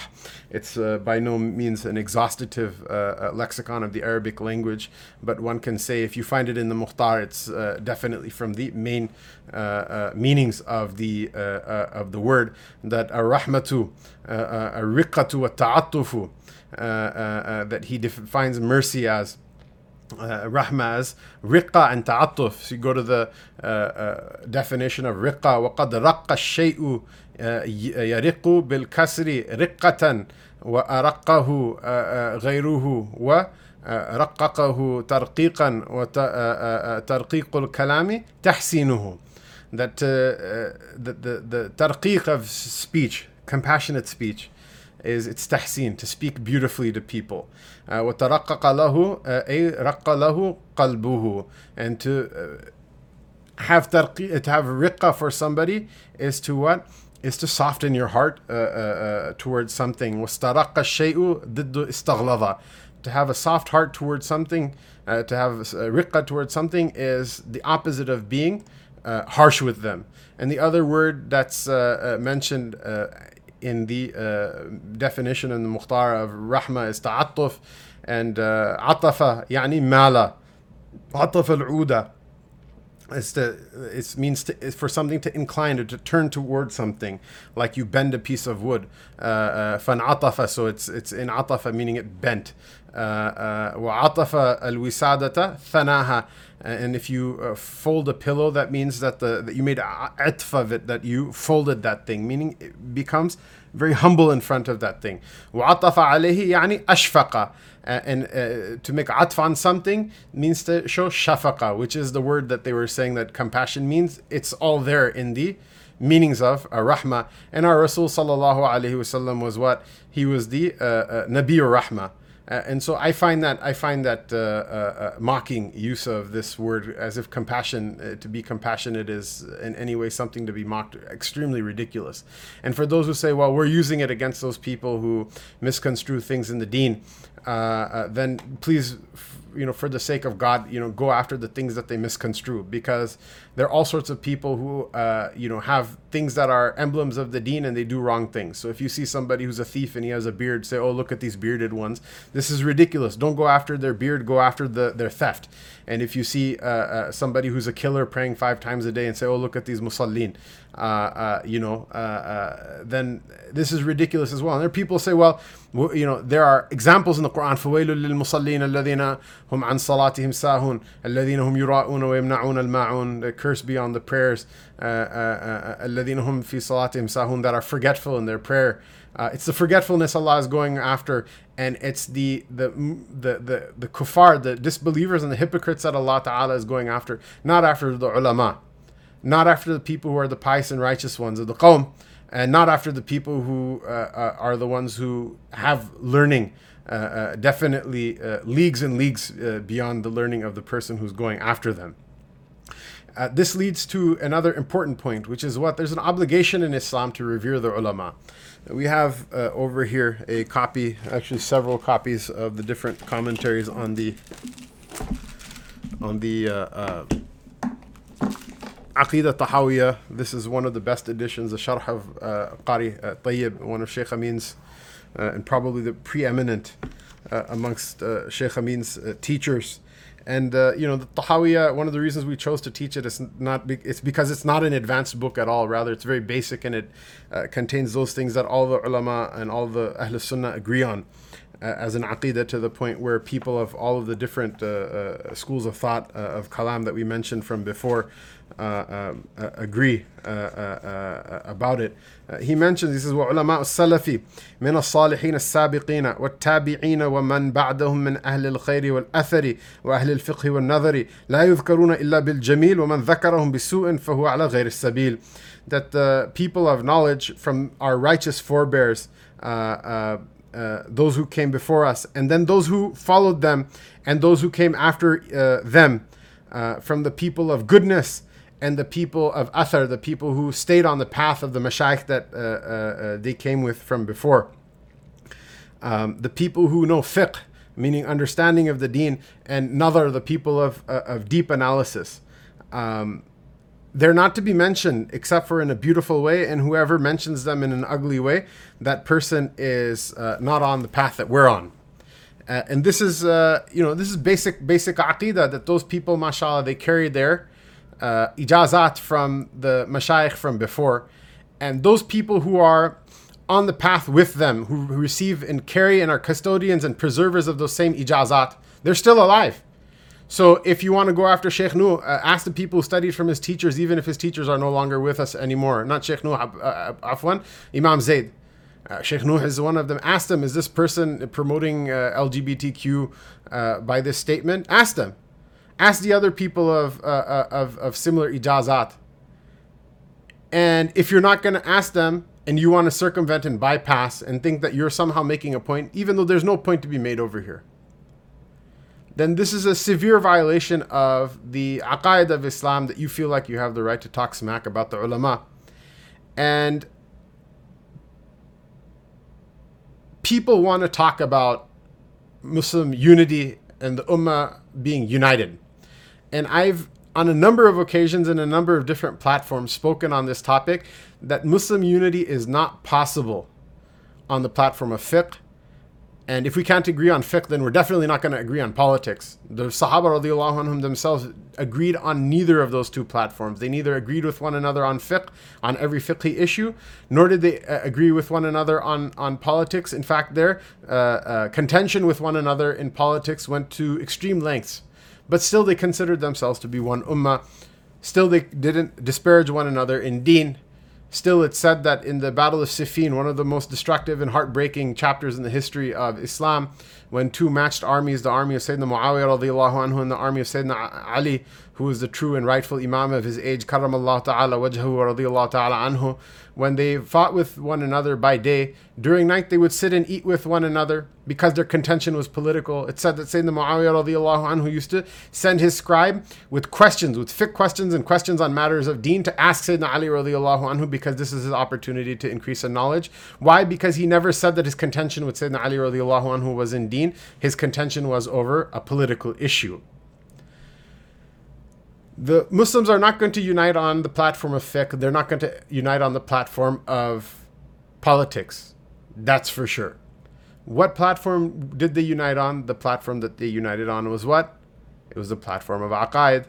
It's by no means an exhaustive uh, uh, lexicon of the Arabic language, but one can say if you find it in the Mukhtar, it's uh, definitely from the main uh, uh, meanings of the of the word that a rahmatu, a riqatu, a ta'attufu, that he defines mercy as. Uh, rahma as riqa and ta'attuf. So you go to the uh, uh, definition of raka وَقَدْ رَقَّ الشَّيْءُ يَرِقُ بِالْكَسْرِ رِقَّةً وأرقه غيره ورققه ترقيقا وترقيق الكلام تحسينه that uh, the, the, the tarqiq of speech compassionate speech is it's tahsin to speak beautifully to people uh, وترقق له أي رق له قلبه and to uh, have tarqiq to have riqqa for somebody is to what is to soften your heart uh, uh, uh towards something. To have a soft heart towards something, uh, to have a riqqa towards something is the opposite of being uh, harsh with them. And the other word that's uh, mentioned in the definition in the Mukhtar of rahma is ta'attuf and atafa yani mala. عطف العودة it's to it means to, it's for something to incline or to turn towards something like you bend a piece of wood فانعطف uh, uh, so it's it's in atafa meaning it bent وعطف الوسادة ثناها and if you uh, fold a pillow that means that the that you made atf of it that you folded that thing meaning it becomes very humble in front of that thing وعطف عليه يعني أشفق uh, and uh, to make atf on something means to show shafaqa, which is the word that they were saying that compassion means. It's all there in the meanings of uh, rahma. And our Rasul sallallahu alaihi wasallam was what he was the uh, uh, Nabi rahma. Uh, and so I find that I find that uh, uh, uh mocking use of this word as if compassion uh, to be compassionate is in any way something to be mocked extremely ridiculous. And for those who say, well, we're using it against those people who misconstrue things in the Deen, uh, then please you know, for the sake of God, you know, go after the things that they misconstrue because there are all sorts of people who, uh, you know, have things that are emblems of the deen and they do wrong things. So if you see somebody who's a thief and he has a beard, say, oh, look at these bearded ones. This is ridiculous. Don't go after their beard, go after the, their theft. And if you see uh, uh, somebody who's a killer praying five times a day and say, oh, look at these musallin, uh, uh, you know, uh, uh, then this is ridiculous as well. And there are people say, well, you know, there are examples in the Quran, فَوَيْلٌ لِلْمُصَلِّينَ الَّذِينَ هُمْ عَنْ صَلَاتِهِمْ سَاهُونَ الَّذِينَ هُمْ يُرَاءُونَ وَيَمْنَعُونَ الْمَاعُونَ The curse be on the prayers, الَّذِينَ هُمْ فِي صَلَاتِهِمْ سَاهُونَ That are forgetful in their prayer. Uh, it's the forgetfulness Allah is going after, and it's the the the the, the kuffar, the disbelievers and the hypocrites that Allah Ta'ala is going after, not after the ulama, not after the people who are the pious and righteous ones of the qawm, and not after the people who uh, uh, are the ones who have learning. Uh, uh, definitely uh, leagues and leagues beyond the learning of the person who's going after them. Uh, this leads to another important point, which is what there's an obligation in Islam to revere the ulama. We have uh, over here a copy, actually several copies of the different commentaries on the on the uh, uh, Aqidah Tahawiyah. This is one of the best editions, the Sharh of uh, Qari uh, Tayyib, one of Sheikh Amin's, uh, and probably the preeminent uh, amongst uh, Sheikh Amin's uh, teachers. And you know, the Tahawiyah, one of the reasons we chose to teach it is not be- it's because it's not an advanced book at all. Rather, it's very basic and it contains those things that all the ulama and all the Ahl Sunnah agree on. as an aqidah to the point where people of all of the different schools of thought of kalam that we mentioned from before um, agree about it. he mentions, he says, وعلماء السلف من الصالحين السابقين والتابعين ومن بعدهم من أهل الخير والأثر وأهل الفقه والنظر لا يذكرون إلا بالجميل ومن ذكرهم بسوء فهو على غير السبيل. That the people of knowledge from our righteous forebears uh, uh, uh, those who came before us, and then those who followed them, and those who came after uh, them, uh, from the people of goodness and the people of Athar, the people who stayed on the path of the Mashaykh that uh, they came with from before. Um, the people who know fiqh, meaning understanding of the deen, and Nadar, the people of, of deep analysis. Um, they're not to be mentioned except for in a beautiful way, and whoever mentions them in an ugly way, that person is uh, not on the path that we're on. Uh, and this is, uh, you know, this is basic basic aqidah that those people, mashallah, they carry their uh, ijazat from the mashayikh from before, and those people who are on the path with them, who, who receive and carry and are custodians and preservers of those same ijazat, they're still alive. So if you want to go after Sheikh Nuh, uh, ask the people who studied from his teachers, even if his teachers are no longer with us anymore. Not Sheikh Nuh, uh, uh, Afwan, Imam Zayd. Uh, Sheikh Nuh is one of them. Ask them, is this person promoting uh, LGBTQ uh, by this statement? Ask them. Ask the other people of, uh, uh, of, of similar ijazat. And if you're not going to ask them and you want to circumvent and bypass and think that you're somehow making a point, even though there's no point to be made over here then this is a severe violation of the aqaid of Islam that you feel like you have the right to talk smack about the ulama. And people want to talk about Muslim unity and the ummah being united. And I've, on a number of occasions in a number of different platforms, spoken on this topic that Muslim unity is not possible on the platform of fiqh and if we can't agree on fiqh, then we're definitely not going to agree on politics. The Sahaba anhum themselves agreed on neither of those two platforms. They neither agreed with one another on fiqh, on every fiqhi issue, nor did they uh, agree with one another on, on politics. In fact, their uh, uh, contention with one another in politics went to extreme lengths. But still, they considered themselves to be one ummah. Still, they didn't disparage one another in deen Still, it's said that in the Battle of Siffin, one of the most destructive and heartbreaking chapters in the history of Islam, when two matched armies, the army of Sayyidina Muawiyah anhu and the army of Sayyidina Ali, who was the true and rightful Imam of his age, karamallahu ta'ala wajhahu radiallahu ta'ala anhu, when they fought with one another by day, during night they would sit and eat with one another because their contention was political. It said that Sayyidina Muawiyah radiallahu anhu used to send his scribe with questions, with fiqh questions and questions on matters of deen to ask Sayyidina Ali radiallahu anhu because this is his opportunity to increase in knowledge. Why? Because he never said that his contention with Sayyidina Ali radiallahu anhu was in deen. His contention was over a political issue the Muslims are not going to unite on the platform of fiqh. They're not going to unite on the platform of politics. That's for sure. What platform did they unite on? The platform that they united on was what? It was the platform of aqaid.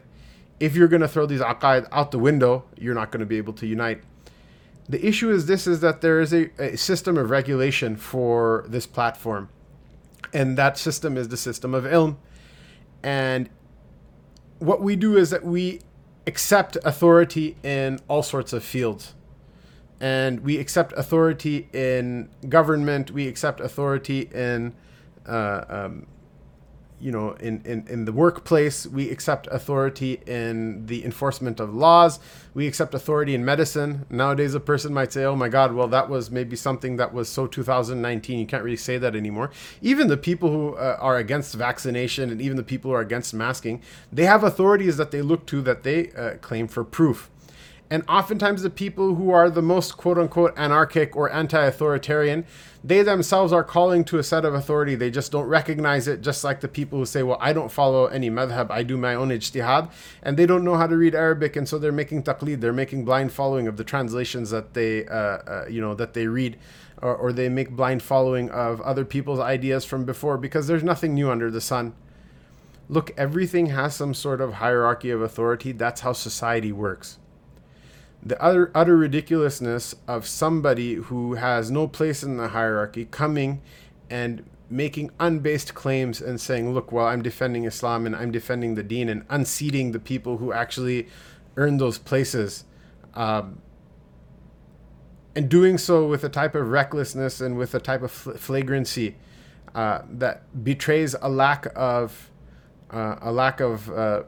If you're going to throw these aqaid out the window, you're not going to be able to unite. The issue is this is that there is a, a system of regulation for this platform. And that system is the system of ilm. And what we do is that we accept authority in all sorts of fields. And we accept authority in government, we accept authority in uh, um, you know, in, in, in the workplace, we accept authority in the enforcement of laws. We accept authority in medicine. Nowadays, a person might say, oh my God, well, that was maybe something that was so 2019. You can't really say that anymore. Even the people who uh, are against vaccination and even the people who are against masking, they have authorities that they look to that they uh, claim for proof. And oftentimes, the people who are the most quote unquote anarchic or anti authoritarian, they themselves are calling to a set of authority. They just don't recognize it, just like the people who say, Well, I don't follow any madhab, I do my own ijtihad. And they don't know how to read Arabic, and so they're making taqlid, they're making blind following of the translations that they, uh, uh, you know, that they read. Or, or they make blind following of other people's ideas from before because there's nothing new under the sun. Look, everything has some sort of hierarchy of authority. That's how society works the utter, utter ridiculousness of somebody who has no place in the hierarchy coming and making unbased claims and saying, look, well, I'm defending Islam and I'm defending the deen and unseating the people who actually earn those places. Um, and doing so with a type of recklessness and with a type of fl- flagrancy uh, that betrays a lack of uh, a lack of uh,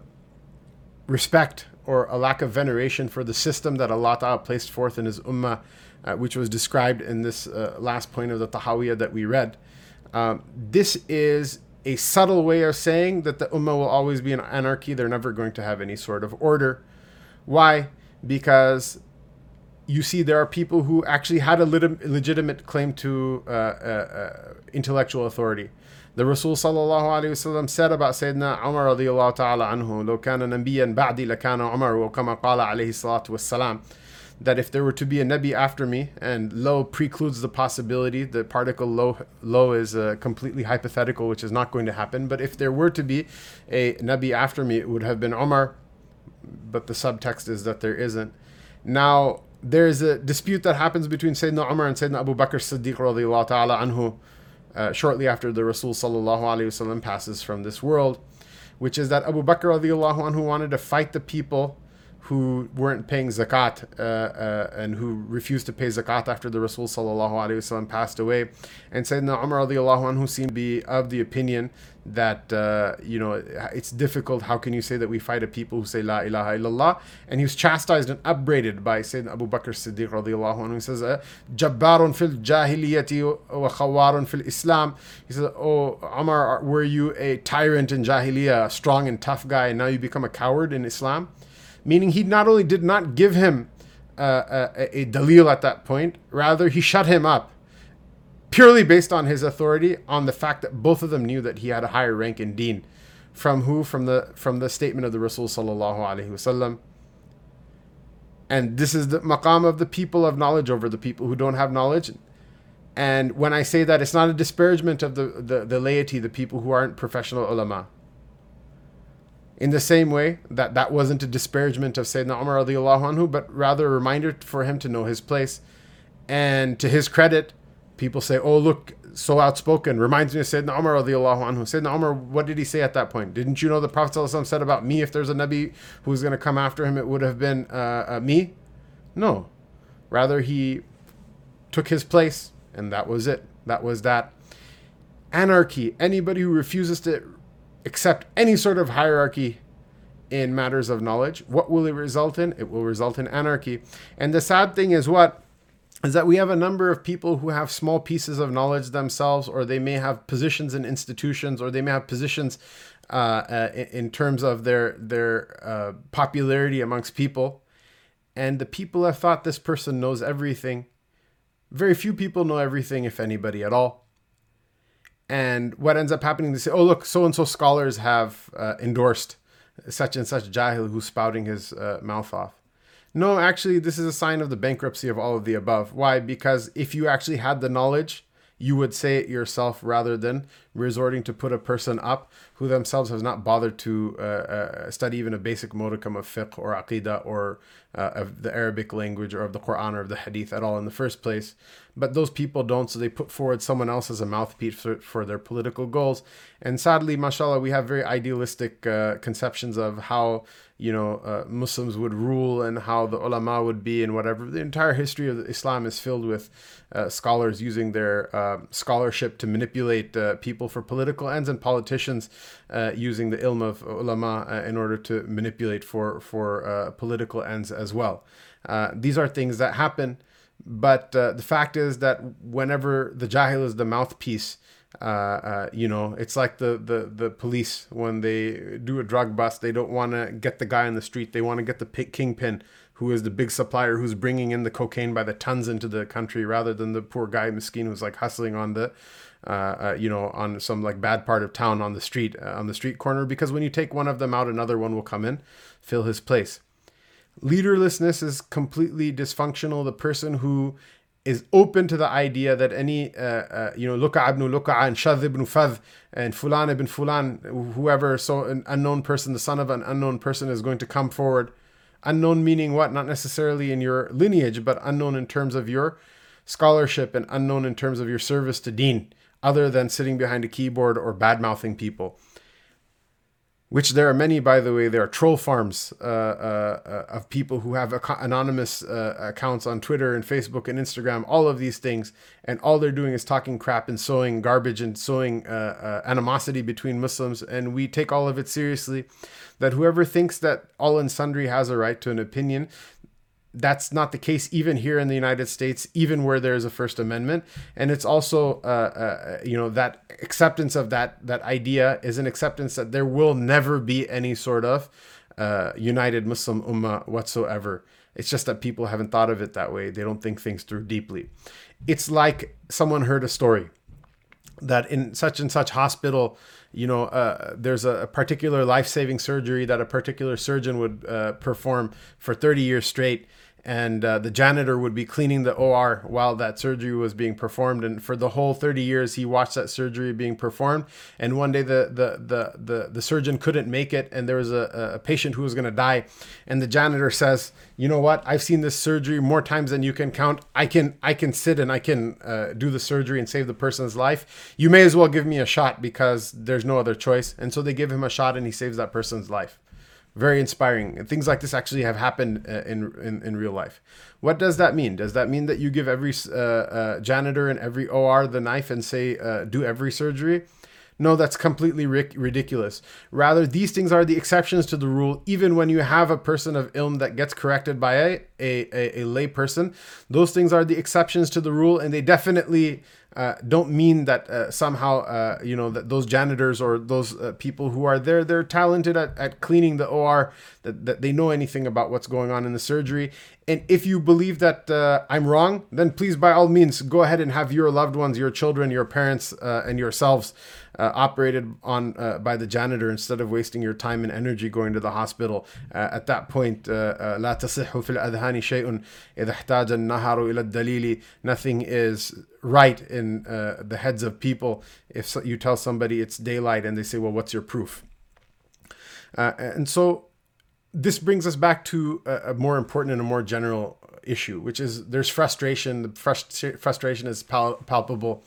respect or a lack of veneration for the system that Allah Ta'ala placed forth in His Ummah, uh, which was described in this uh, last point of the Tahawiyah that we read. Um, this is a subtle way of saying that the Ummah will always be in anarchy. They're never going to have any sort of order. Why? Because you see, there are people who actually had a legitimate claim to uh, uh, uh, intellectual authority. The Rasul sallallahu alayhi wasallam said about Sayyidina Umar radiallahu ta'ala anhu, لو كان نبيا بعدي لكان عمر وكما قال عليه الصلاة والسلام that if there were to be a Nabi after me, and lo precludes the possibility, the particle lo, lo is uh, completely hypothetical, which is not going to happen. But if there were to be a Nabi after me, it would have been Umar, but the subtext is that there isn't. Now, there's a dispute that happens between Sayyidina Umar and Sayyidina Abu Bakr Siddiq radiallahu ta'ala anhu uh, shortly after the Rasul passes from this world, which is that Abu Bakr anhu wanted to fight the people who weren't paying zakat uh, uh, and who refused to pay zakat after the Rasul sallallahu passed away. And Sayyidina Umar radiallahu anhu seemed to be of the opinion that uh, you know it's difficult. How can you say that we fight a people who say La ilaha illallah? And he was chastised and upbraided by Sayyidina Abu Bakr Siddiq radiallahu anhu. He says, uh, "Jabbarun fil jahiliyati wa khawarun fil Islam." He says, "Oh Umar, were you a tyrant in jahiliyyah, a strong and tough guy, and now you become a coward in Islam?" Meaning he not only did not give him uh, a, a dalil at that point, rather he shut him up purely based on his authority, on the fact that both of them knew that he had a higher rank in deen. From who? From the from the statement of the Rasul sallallahu alaihi wasallam. And this is the maqam of the people of knowledge over the people who don't have knowledge. And when I say that, it's not a disparagement of the, the, the laity, the people who aren't professional ulama in the same way that that wasn't a disparagement of Sayyidina Umar radiallahu anhu, but rather a reminder for him to know his place. And to his credit, people say, oh, look, so outspoken. Reminds me of Sayyidina Umar radiallahu anhu. Sayyidina Umar, what did he say at that point? Didn't you know the Prophet said about me, if there's a Nabi who's going to come after him, it would have been uh, uh, me? No. Rather, he took his place, and that was it. That was that. Anarchy. Anybody who refuses to accept any sort of hierarchy in matters of knowledge, what will it result in? It will result in anarchy. And the sad thing is what? Is that we have a number of people who have small pieces of knowledge themselves, or they may have positions in institutions, or they may have positions uh, uh, in terms of their their uh, popularity amongst people, and the people have thought this person knows everything. Very few people know everything, if anybody at all. And what ends up happening, they say, oh, look, so and so scholars have uh, endorsed such and such Jahil who's spouting his uh, mouth off. No, actually, this is a sign of the bankruptcy of all of the above. Why? Because if you actually had the knowledge, you would say it yourself rather than resorting to put a person up who themselves has not bothered to uh, uh, study even a basic modicum of fiqh or aqidah or uh, of the Arabic language or of the Quran or of the Hadith at all in the first place. But those people don't, so they put forward someone else as a mouthpiece for, for their political goals. And sadly, mashallah, we have very idealistic uh, conceptions of how you know uh, Muslims would rule and how the ulama would be and whatever. The entire history of Islam is filled with uh, scholars using their uh, scholarship to manipulate uh, people for political ends and politicians using the ilm of ulama in order to manipulate for for political ends as well. these are things that happen, but the fact is that whenever the jahil is the mouthpiece uh, uh, you know, it's like the, the, the police when they do a drug bust, they don't want to get the guy on the street. They want to get the kingpin, who is the big supplier who's bringing in the cocaine by the tons into the country, rather than the poor guy, Miskin, who's like hustling on the, uh, uh, you know, on some like bad part of town on the street, uh, on the street corner. Because when you take one of them out, another one will come in, fill his place. Leaderlessness is completely dysfunctional. The person who is open to the idea that any, uh, uh, you know, Luka ibn Luka and Shadh ibn Fadh and Fulan ibn Fulan, whoever, so an unknown person, the son of an unknown person is going to come forward. Unknown meaning what? Not necessarily in your lineage, but unknown in terms of your scholarship and unknown in terms of your service to deen. other than sitting behind a keyboard or bad mouthing people which there are many, by the way. There are troll farms uh, uh, uh of people who have ac- anonymous uh, accounts on Twitter and Facebook and Instagram, all of these things, and all they're doing is talking crap and sowing garbage and sowing uh, uh, animosity between Muslims. And we take all of it seriously. That whoever thinks that all and sundry has a right to an opinion, that's not the case even here in the United States, even where there is a First Amendment. And it's also, uh, uh, you know, that acceptance of that that idea is an acceptance that there will never be any sort of uh, united Muslim ummah whatsoever. It's just that people haven't thought of it that way. They don't think things through deeply. It's like someone heard a story that in such and such hospital, you know, uh, there's a, particular life saving surgery that a particular surgeon would uh, perform for 30 years straight and uh, the janitor would be cleaning the OR while that surgery was being performed. And for the whole 30 years, he watched that surgery being performed. And one day, the the the the, the surgeon couldn't make it, and there was a, a patient who was going to die. And the janitor says, "You know what? I've seen this surgery more times than you can count. I can I can sit and I can uh, do the surgery and save the person's life. You may as well give me a shot because there's no other choice." And so they give him a shot, and he saves that person's life very inspiring. Things like this actually have happened uh, in, in, in real life. What does that mean? Does that mean that you give every uh, uh, janitor and every OR the knife and say uh, do every surgery? No, that's completely ridiculous. Rather, these things are the exceptions to the rule. Even when you have a person of ilm that gets corrected by a, a, a, a lay person, those things are the exceptions to the rule, and they definitely uh, don't mean that uh, somehow uh, you know that those janitors or those uh, people who are there they're talented at, at cleaning the OR that, that they know anything about what's going on in the surgery and if you believe that uh, I'm wrong then please by all means go ahead and have your loved ones your children your parents uh, and yourselves operated on by the janitor instead of wasting your time and energy going to the hospital at that point لا تصح في الأذهان شيء إذا احتاج النهر إلى الدليل nothing is right in uh, the heads of people if you tell somebody it's daylight and they say, well, what's your proof? Uh, and so this brings us back to a, a, more important and a more general issue, which is there's frustration. The frust- frustration is pal- palpable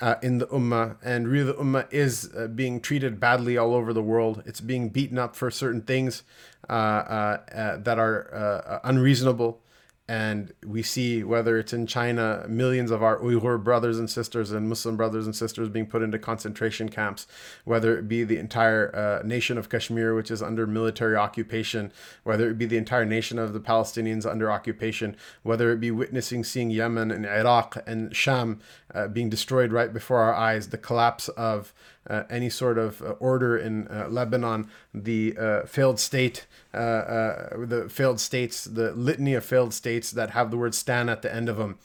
uh, in the ummah, and really the ummah is uh, being treated badly all over the world. It's being beaten up for certain things uh, uh, that are unreasonable. And we see whether it's in China, millions of our Uyghur brothers and sisters and Muslim brothers and sisters being put into concentration camps, whether it be the entire uh, nation of Kashmir, which is under military occupation, whether it be the entire nation of the Palestinians under occupation, whether it be witnessing seeing Yemen and Iraq and Sham uh, being destroyed right before our eyes, the collapse of uh, any sort of uh, order in uh, Lebanon, the uh, failed state, uh, uh, the failed states, the litany of failed states that have the word "stan" at the end of them,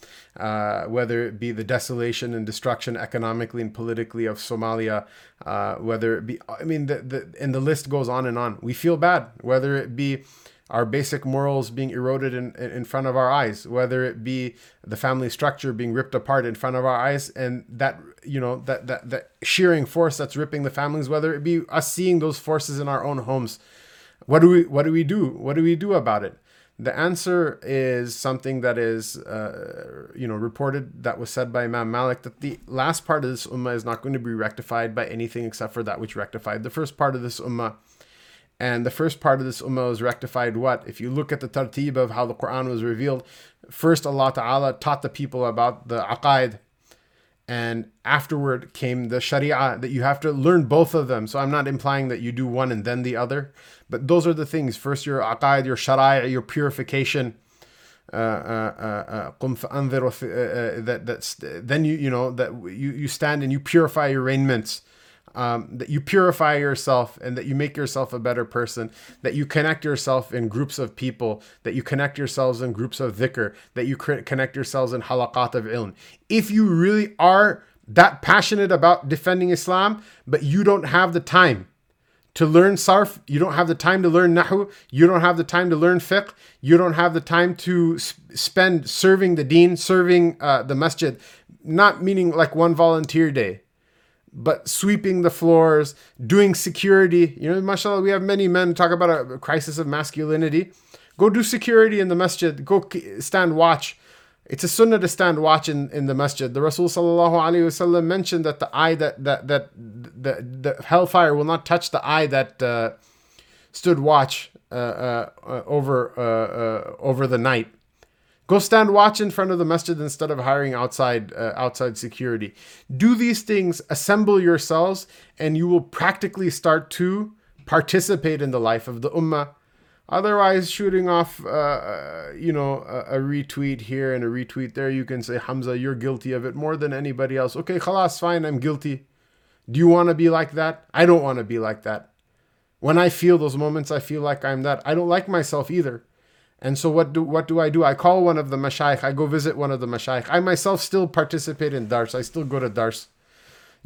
whether it be the desolation and destruction economically and politically of Somalia, whether it be, I mean, the, the and the list goes on and on. We feel bad, whether it be our basic morals being eroded in, in front of our eyes, whether it be the family structure being ripped apart in front of our eyes, and that you know that that that shearing force that's ripping the families, whether it be us seeing those forces in our own homes. What do we what do we do? What do we do about it? The answer is something that is, uh, you know, reported that was said by Imam Malik that the last part of this ummah is not going to be rectified by anything except for that which rectified the first part of this ummah and the first part of this ummah was rectified what? If you look at the tartib of how the Quran was revealed, first Allah Ta'ala taught the people about the aqaid, and afterward came the sharia that you have to learn both of them. So I'm not implying that you do one and then the other, but those are the things. First your aqaid, your sharia, your purification. Uh, uh, uh, that that's then you you know that you you stand and you purify your raiments um, that you purify yourself and that you make yourself a better person, that you connect yourself in groups of people, that you connect yourselves in groups of dhikr, that you connect yourselves in halaqat of ilm. If you really are that passionate about defending Islam, but you don't have the time to learn sarf, you don't have the time to learn nahu, you don't have the time to learn fiqh, you don't have the time to spend serving the deen, serving uh, the masjid, not meaning like one volunteer day but sweeping the floors, doing security. You know, mashallah, we have many men talk about a crisis of masculinity. Go do security in the masjid. Go stand watch. It's a sunnah to stand watch in, in the masjid. The Rasul sallallahu mentioned that the eye that that that the, the hellfire will not touch the eye that uh, stood watch uh, uh, uh over uh, uh, over the night. Go stand watch in front of the masjid instead of hiring outside outside security. Do these things, assemble yourselves, and you will practically start to participate in the life of the ummah Otherwise, shooting off, uh, uh, you know, a, a, retweet here and a retweet there, you can say, Hamza, you're guilty of it more than anybody else. Okay, khalas, fine, I'm guilty. Do you want to be like that? I don't want to be like that. When I feel those moments, I feel like I'm that. I don't like myself either. And so what do what do I do? I call one of the mashayikh. I go visit one of the mashayikh. I myself still participate in dars. I still go to dars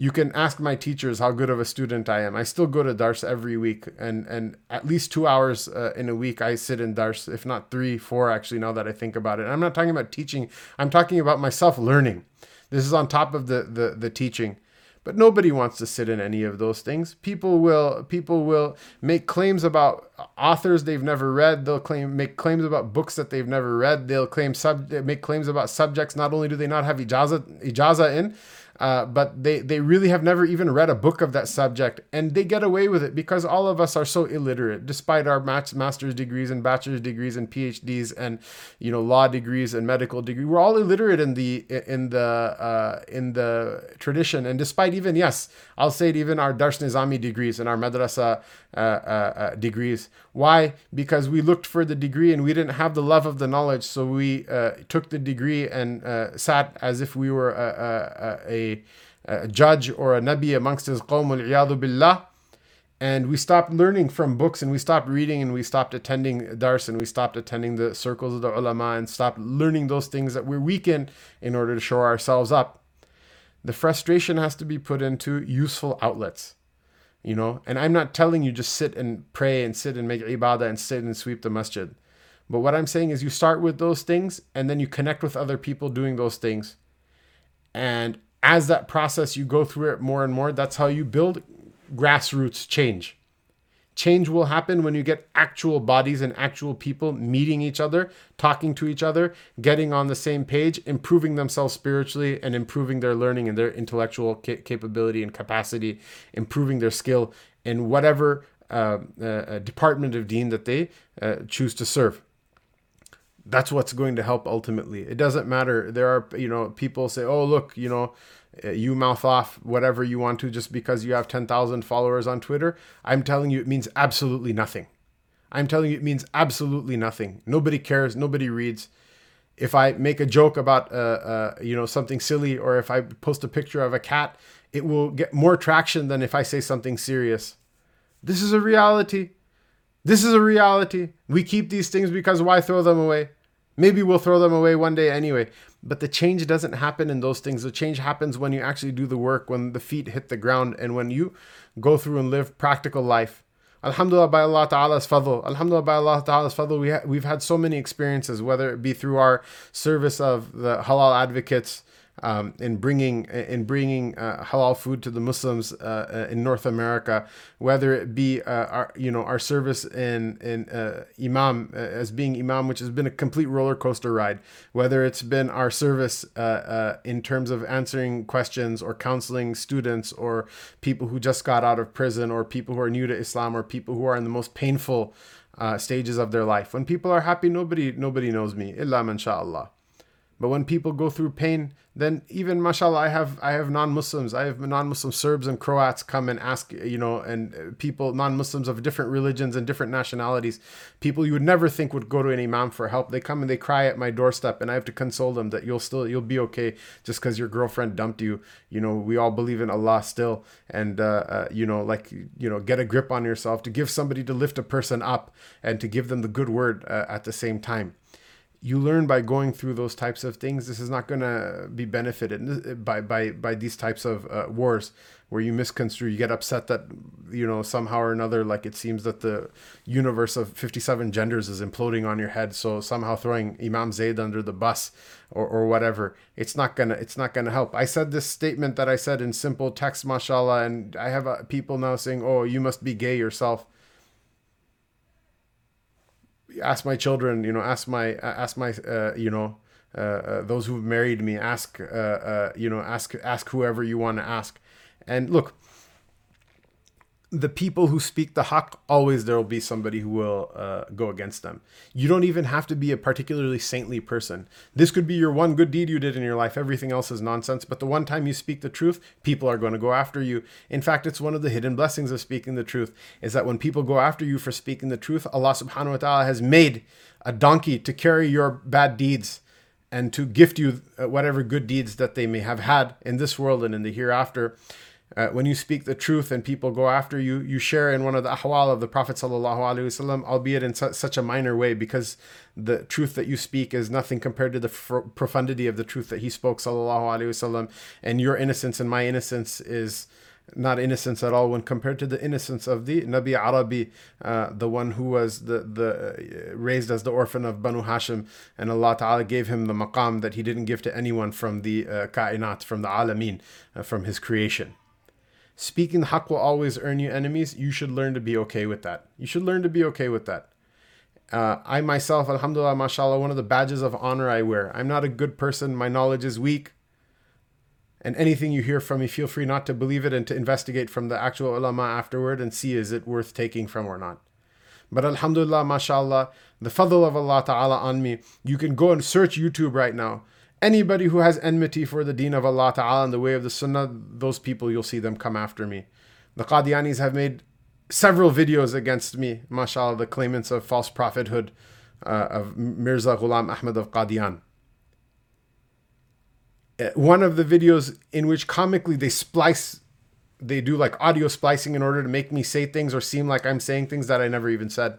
you can ask my teachers how good of a student I am. I still go to Dars every week, and and at least two hours uh, in a week I sit in Dars, if not three, four actually. Now that I think about it, and I'm not talking about teaching. I'm talking about myself learning. This is on top of the the, the teaching. But nobody wants to sit in any of those things. People will people will make claims about authors they've never read. They'll claim make claims about books that they've never read. They'll claim sub make claims about subjects. Not only do they not have ijaza ijaza in, uh, but they, they really have never even read a book of that subject and they get away with it because all of us are so illiterate despite our master's degrees and bachelor's degrees and phds and you know law degrees and medical degree. We're all illiterate in the in the uh, in the tradition. And despite even yes i'll say it even our dars nizami degrees and our madrasa uh, uh, uh, degrees why because we looked for the degree and we didn't have the love of the knowledge so we uh, took the degree and sat as if we were a, a, a a, judge or a nabi amongst his qawm, billah. And we stopped learning from books and we stopped reading and we stopped attending dars and we stopped attending the circles of the ulama and stopped learning those things that we're weak in in order to show ourselves up. The frustration has to be put into useful outlets you know? And i'm not telling you just sit and pray and sit and make ibadah and sit and sweep the masjid. But what i'm saying is you start with those things and then you connect with other people doing those things. And as that process you go through it more and more that's how you build grassroots change change will happen when you get actual bodies and actual people meeting each other talking to each other getting on the same page improving themselves spiritually and improving their learning and their intellectual ca- capability and capacity improving their skill in whatever uh, uh, department of deen that they uh, choose to serve that's what's going to help ultimately. It doesn't matter. There are, you know, people say, oh, look, you know, uh, you mouth off whatever you want to just because you have 10,000 followers on Twitter. I'm telling you, it means absolutely nothing. I'm telling you, it means absolutely nothing. Nobody cares. Nobody reads. If I make a joke about, uh, uh, you know, something silly, or if I post a picture of a cat, it will get more traction than if I say something serious. This is a reality. This is a reality. We keep these things because why throw them away? Maybe we'll throw them away one day anyway. But the change doesn't happen in those things. The change happens when you actually do the work, when the feet hit the ground, and when you go through and live practical life. Alhamdulillah by Allah Ta'ala's fadl. Alhamdulillah by Allah Ta'ala's fadl. We ha- we've had so many experiences, whether it be through our service of the halal advocates, um, in bringing in bringing uh, halal food to the Muslims uh, uh, in North America, whether it be uh, our you know our service in in uh, Imam uh, as being Imam, which has been a complete roller coaster ride, whether it's been our service in terms of answering questions or counseling students or people who just got out of prison or people who are new to Islam or people who are in the most painful stages of their life. When people are happy, nobody nobody knows me. Illa man Allah. But when people go through pain, then even mashallah, I have I have non-Muslims, I have non-Muslim Serbs and Croats come and ask, you know, and uh, people non-Muslims of different religions and different nationalities, people you would never think would go to an imam for help. They come and they cry at my doorstep, and I have to console them that you'll still you'll be okay just because your girlfriend dumped you. You know, we all believe in Allah still, and uh, uh, you know, like you know, get a grip on yourself to give somebody to lift a person up and to give them the good word uh, at the same time you learn by going through those types of things. This is not going to be benefited by by by these types of uh, wars where you misconstrue. You get upset that you know somehow or another, like it seems that the universe of fifty-seven genders is imploding on your head. So somehow throwing Imam Zayd under the bus or, or whatever, it's not gonna it's not gonna help. I said this statement that I said in simple text, mashallah, and I have uh, people now saying, "Oh, you must be gay yourself." Ask my children, you know, ask my ask my uh, you know uh, uh, those who've married me, ask, uh, uh, you know, ask, ask whoever you want to ask. And look, the people who speak the haqq, always there will be somebody who will uh, go against them. You don't even have to be a particularly saintly person. This could be your one good deed you did in your life. Everything else is nonsense. But the one time you speak the truth, people are going to go after you. In fact, it's one of the hidden blessings of speaking the truth is that when people go after you for speaking the truth, Allah subhanahu wa ta'ala has made a donkey to carry your bad deeds and to gift you uh, whatever good deeds that they may have had in this world and in the hereafter. Uh, when you speak the truth and people go after you, you share in one of the ahwal of the Prophet wasallam, albeit in su- such a minor way, because the truth that you speak is nothing compared to the fr- profundity of the truth that he spoke, wasallam, and your innocence and my innocence is not innocence at all when compared to the innocence of the Nabi Arabi, uh, the one who was the, the uh, raised as the orphan of Banu Hashim, and Allah Ta'ala gave him the maqam that he didn't give to anyone from the uh, kainat, from the alameen, uh, from his creation speaking haqq will always earn you enemies, you should learn to be okay with that. You should learn to be okay with that. Uh, I myself, alhamdulillah, mashallah, one of the badges of honor I wear. I'm not a good person. My knowledge is weak. And anything you hear from me, feel free not to believe it and to investigate from the actual ulama afterward and see is it worth taking from or not. But alhamdulillah, mashallah, the fadl of Allah ta'ala on me, you can go and search YouTube right now anybody who has enmity for the deen of Allah Ta'ala and the way of the Sunnah, those people you'll see them come after me. The Qadianis have made several videos against me, mashallah, the claimants of false prophethood uh, of Mirza Ghulam Ahmad of Qadian. Uh, one of the videos in which comically they splice, they do like audio splicing in order to make me say things or seem like I'm saying things that I never even said.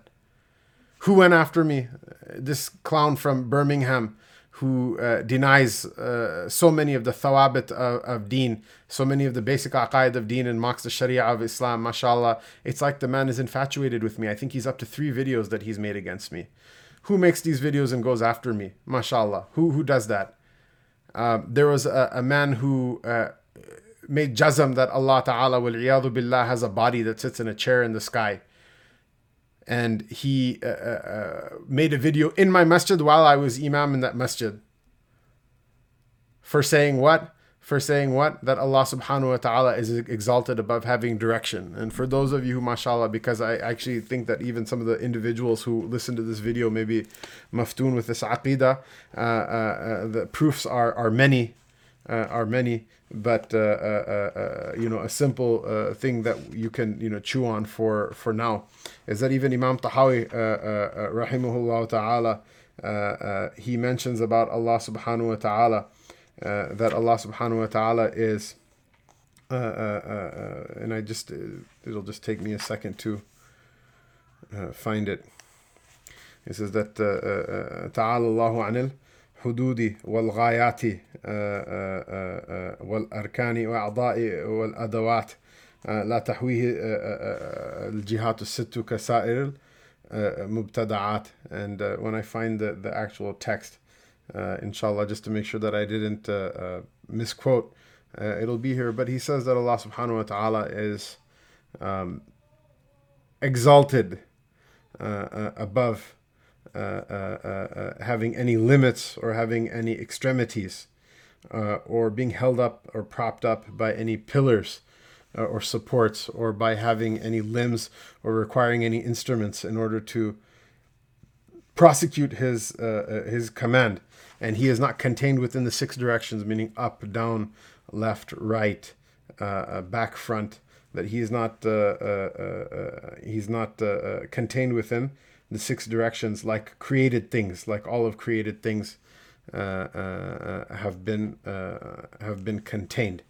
Who went after me? This clown from Birmingham who uh, denies uh, so many of the thawabit of, of deen, so many of the basic aqaid of deen and mocks the sharia of Islam, mashallah. It's like the man is infatuated with me. I think he's up to three videos that he's made against me. Who makes these videos and goes after me? Mashallah. Who, who does that? Uh, there was a, a man who uh, made jazam that Allah Ta'ala wal billah has a body that sits in a chair in the sky and he uh, uh, uh, made a video in my masjid while I was imam in that masjid. For saying what? For saying what? That Allah subhanahu wa ta'ala is exalted above having direction. And for those of you who, mashallah, because I actually think that even some of the individuals who listen to this video may be maftoon with this aqidah, uh, uh, uh, the proofs are, are many are many, but uh, uh, you know a simple thing that you can you know chew on for for now is that even Imam Tahawi rahimahullah ta'ala he mentions about Allah subhanahu wa ta'ala that Allah subhanahu wa ta'ala is and I just it'll just take me a second to find it. He says that ta'ala Allahu anil الحدود والغايات والأركان وأعضاء والأدوات لا تحويه الجهات الست كسائر المبتدعات and uh, when I find the, the actual text uh, inshallah just to make sure that I didn't uh, uh, misquote uh, it'll be here but he says that Allah subhanahu wa ta'ala is um, exalted uh, above uh, uh, uh, uh, uh, uh, having any limits or having any extremities or being held up or propped up by any pillars or supports or by having any limbs or requiring any instruments in order to prosecute his his command. And he is not contained within the six directions meaning up down left right uh, back front that he is not uh, uh, he's not contained within the six directions like created things, like all of created things uh, uh, have been uh, have been contained.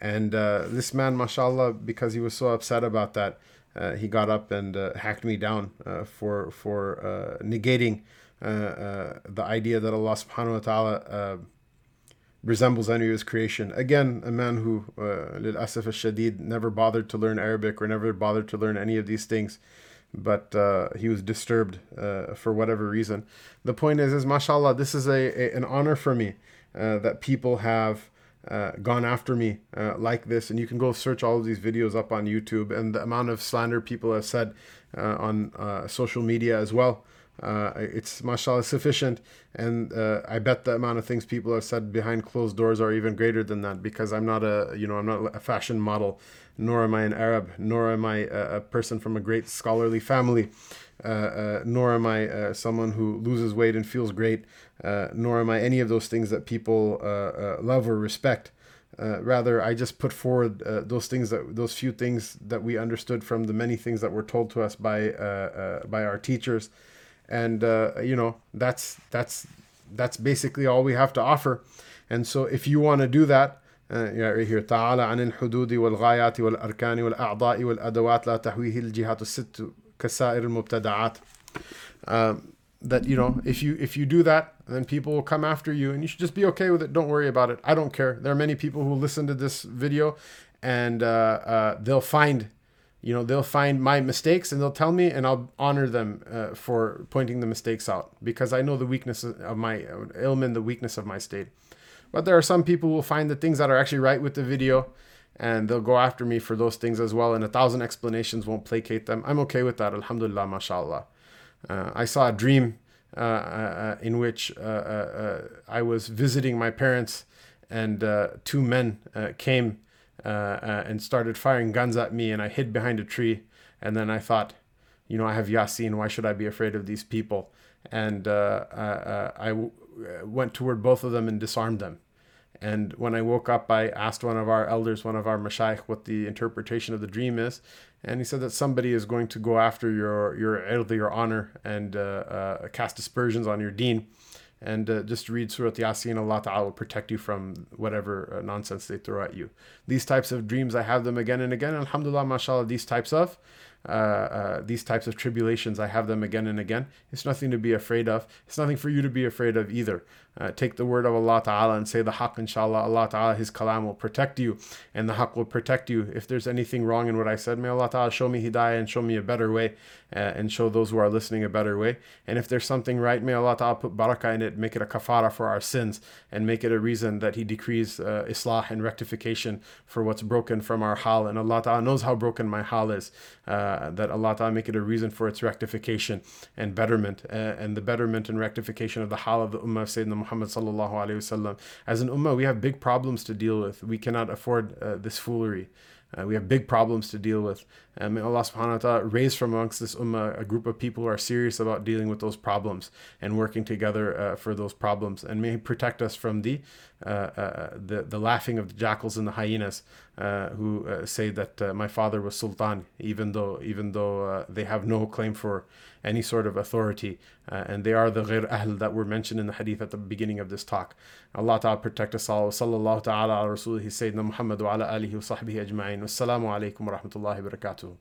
And uh, this man, mashallah, because he was so upset about that, uh, he got up and uh, hacked me down for for negating the idea that Allah Subhanahu wa Taala resembles any of his creation. Again, a man who, lil asaf al-shadid, never bothered to learn Arabic or never bothered to learn any of these things but uh, he was disturbed uh, for whatever reason. The point is, is mashallah, this is a, a an honor for me uh, that people have uh, gone after me uh, like this, and you can go search all of these videos up on YouTube, and the amount of slander people have said uh, on social media as well. It's mashallah sufficient. And i bet the amount of things people have said behind closed doors are even greater than that because i'm not a you know i'm not a fashion model nor am i an arab nor am i a, a person from a great scholarly family. Uh, uh nor am i uh, someone who loses weight and feels great. Uh, nor am i any of those things that people love or respect. Uh, rather, I just put forward uh, those things that those few things that we understood from the many things that were told to us by uh, by our teachers, and uh, you know that's that's that's basically all we have to offer. And so if you want to do that uh, yeah, right here تعالى عن الحدود والغايات والأركان والأعضاء والأدوات لا تحويه الجهات الست كسائر المبتدعات um, that you know if you if you do that then people will come after you and you should just be okay with it don't worry about it i don't care there are many people who listen to this video and uh, uh, they'll find you know they'll find my mistakes and they'll tell me and i'll honor them uh, for pointing the mistakes out because i know the weakness of my ilm and the weakness of my state but there are some people who will find the things that are actually right with the video and they'll go after me for those things as well and a thousand explanations won't placate them i'm okay with that alhamdulillah mashallah uh, i saw a dream uh, uh, uh in which uh, i was visiting my parents and two men came uh, uh, and started firing guns at me, and I hid behind a tree. And then I thought, you know, I have Yasin. Why should I be afraid of these people? And uh, uh I went toward both of them and disarmed them. And when I woke up, I asked one of our elders, one of our mashayikh, what the interpretation of the dream is. And he said that somebody is going to go after your your your honor, and uh, uh, cast aspersions on your deen and uh, just read Surah Yasin. Allah Ta'ala will protect you from whatever uh, nonsense they throw at you. These types of dreams, I have them again and again. Alhamdulillah, mashallah, these types of uh, uh, these types of tribulations, I have them again and again. It's nothing to be afraid of. It's nothing for you to be afraid of either. Uh, take the word of Allah Ta'ala and say the haqq, inshallah. Allah Ta'ala, His kalam will protect you and the haqq will protect you. If there's anything wrong in what I said, may Allah Ta'ala show me hidayah and show me a better way uh, and show those who are listening a better way. And if there's something right, may Allah Ta'ala put barakah in it, make it a kafara for our sins and make it a reason that He decrees uh, islah and rectification for what's broken from our hal. And Allah Ta'ala knows how broken my hal is. Uh, that Allah Ta'ala make it a reason for its rectification and betterment uh, and the betterment and rectification of the hal of the Ummah of Sayyidina Muhammad sallallahu alaihi wasallam. As an ummah, we have big problems to deal with. We cannot afford uh, this foolery. Uh, we have big problems to deal with. And may Allah subhanahu wa ta'ala raise from amongst this ummah a group of people who are serious about dealing with those problems and working together uh, for those problems. And may He protect us from the, uh, uh the, the laughing of the jackals and the hyenas uh, who uh, say that my father was sultan, even though, even though they have no claim for any sort of authority. Uh, and they are the ghair ahl that were mentioned in the hadith at the beginning of this talk. Allah ta'ala protect us all. Ala rasulihi Sayyidina Muhammad wa ala alihi wa sahbihi ajma'in. Wassalamu alaikum wa rahmatullahi wa barakatuh.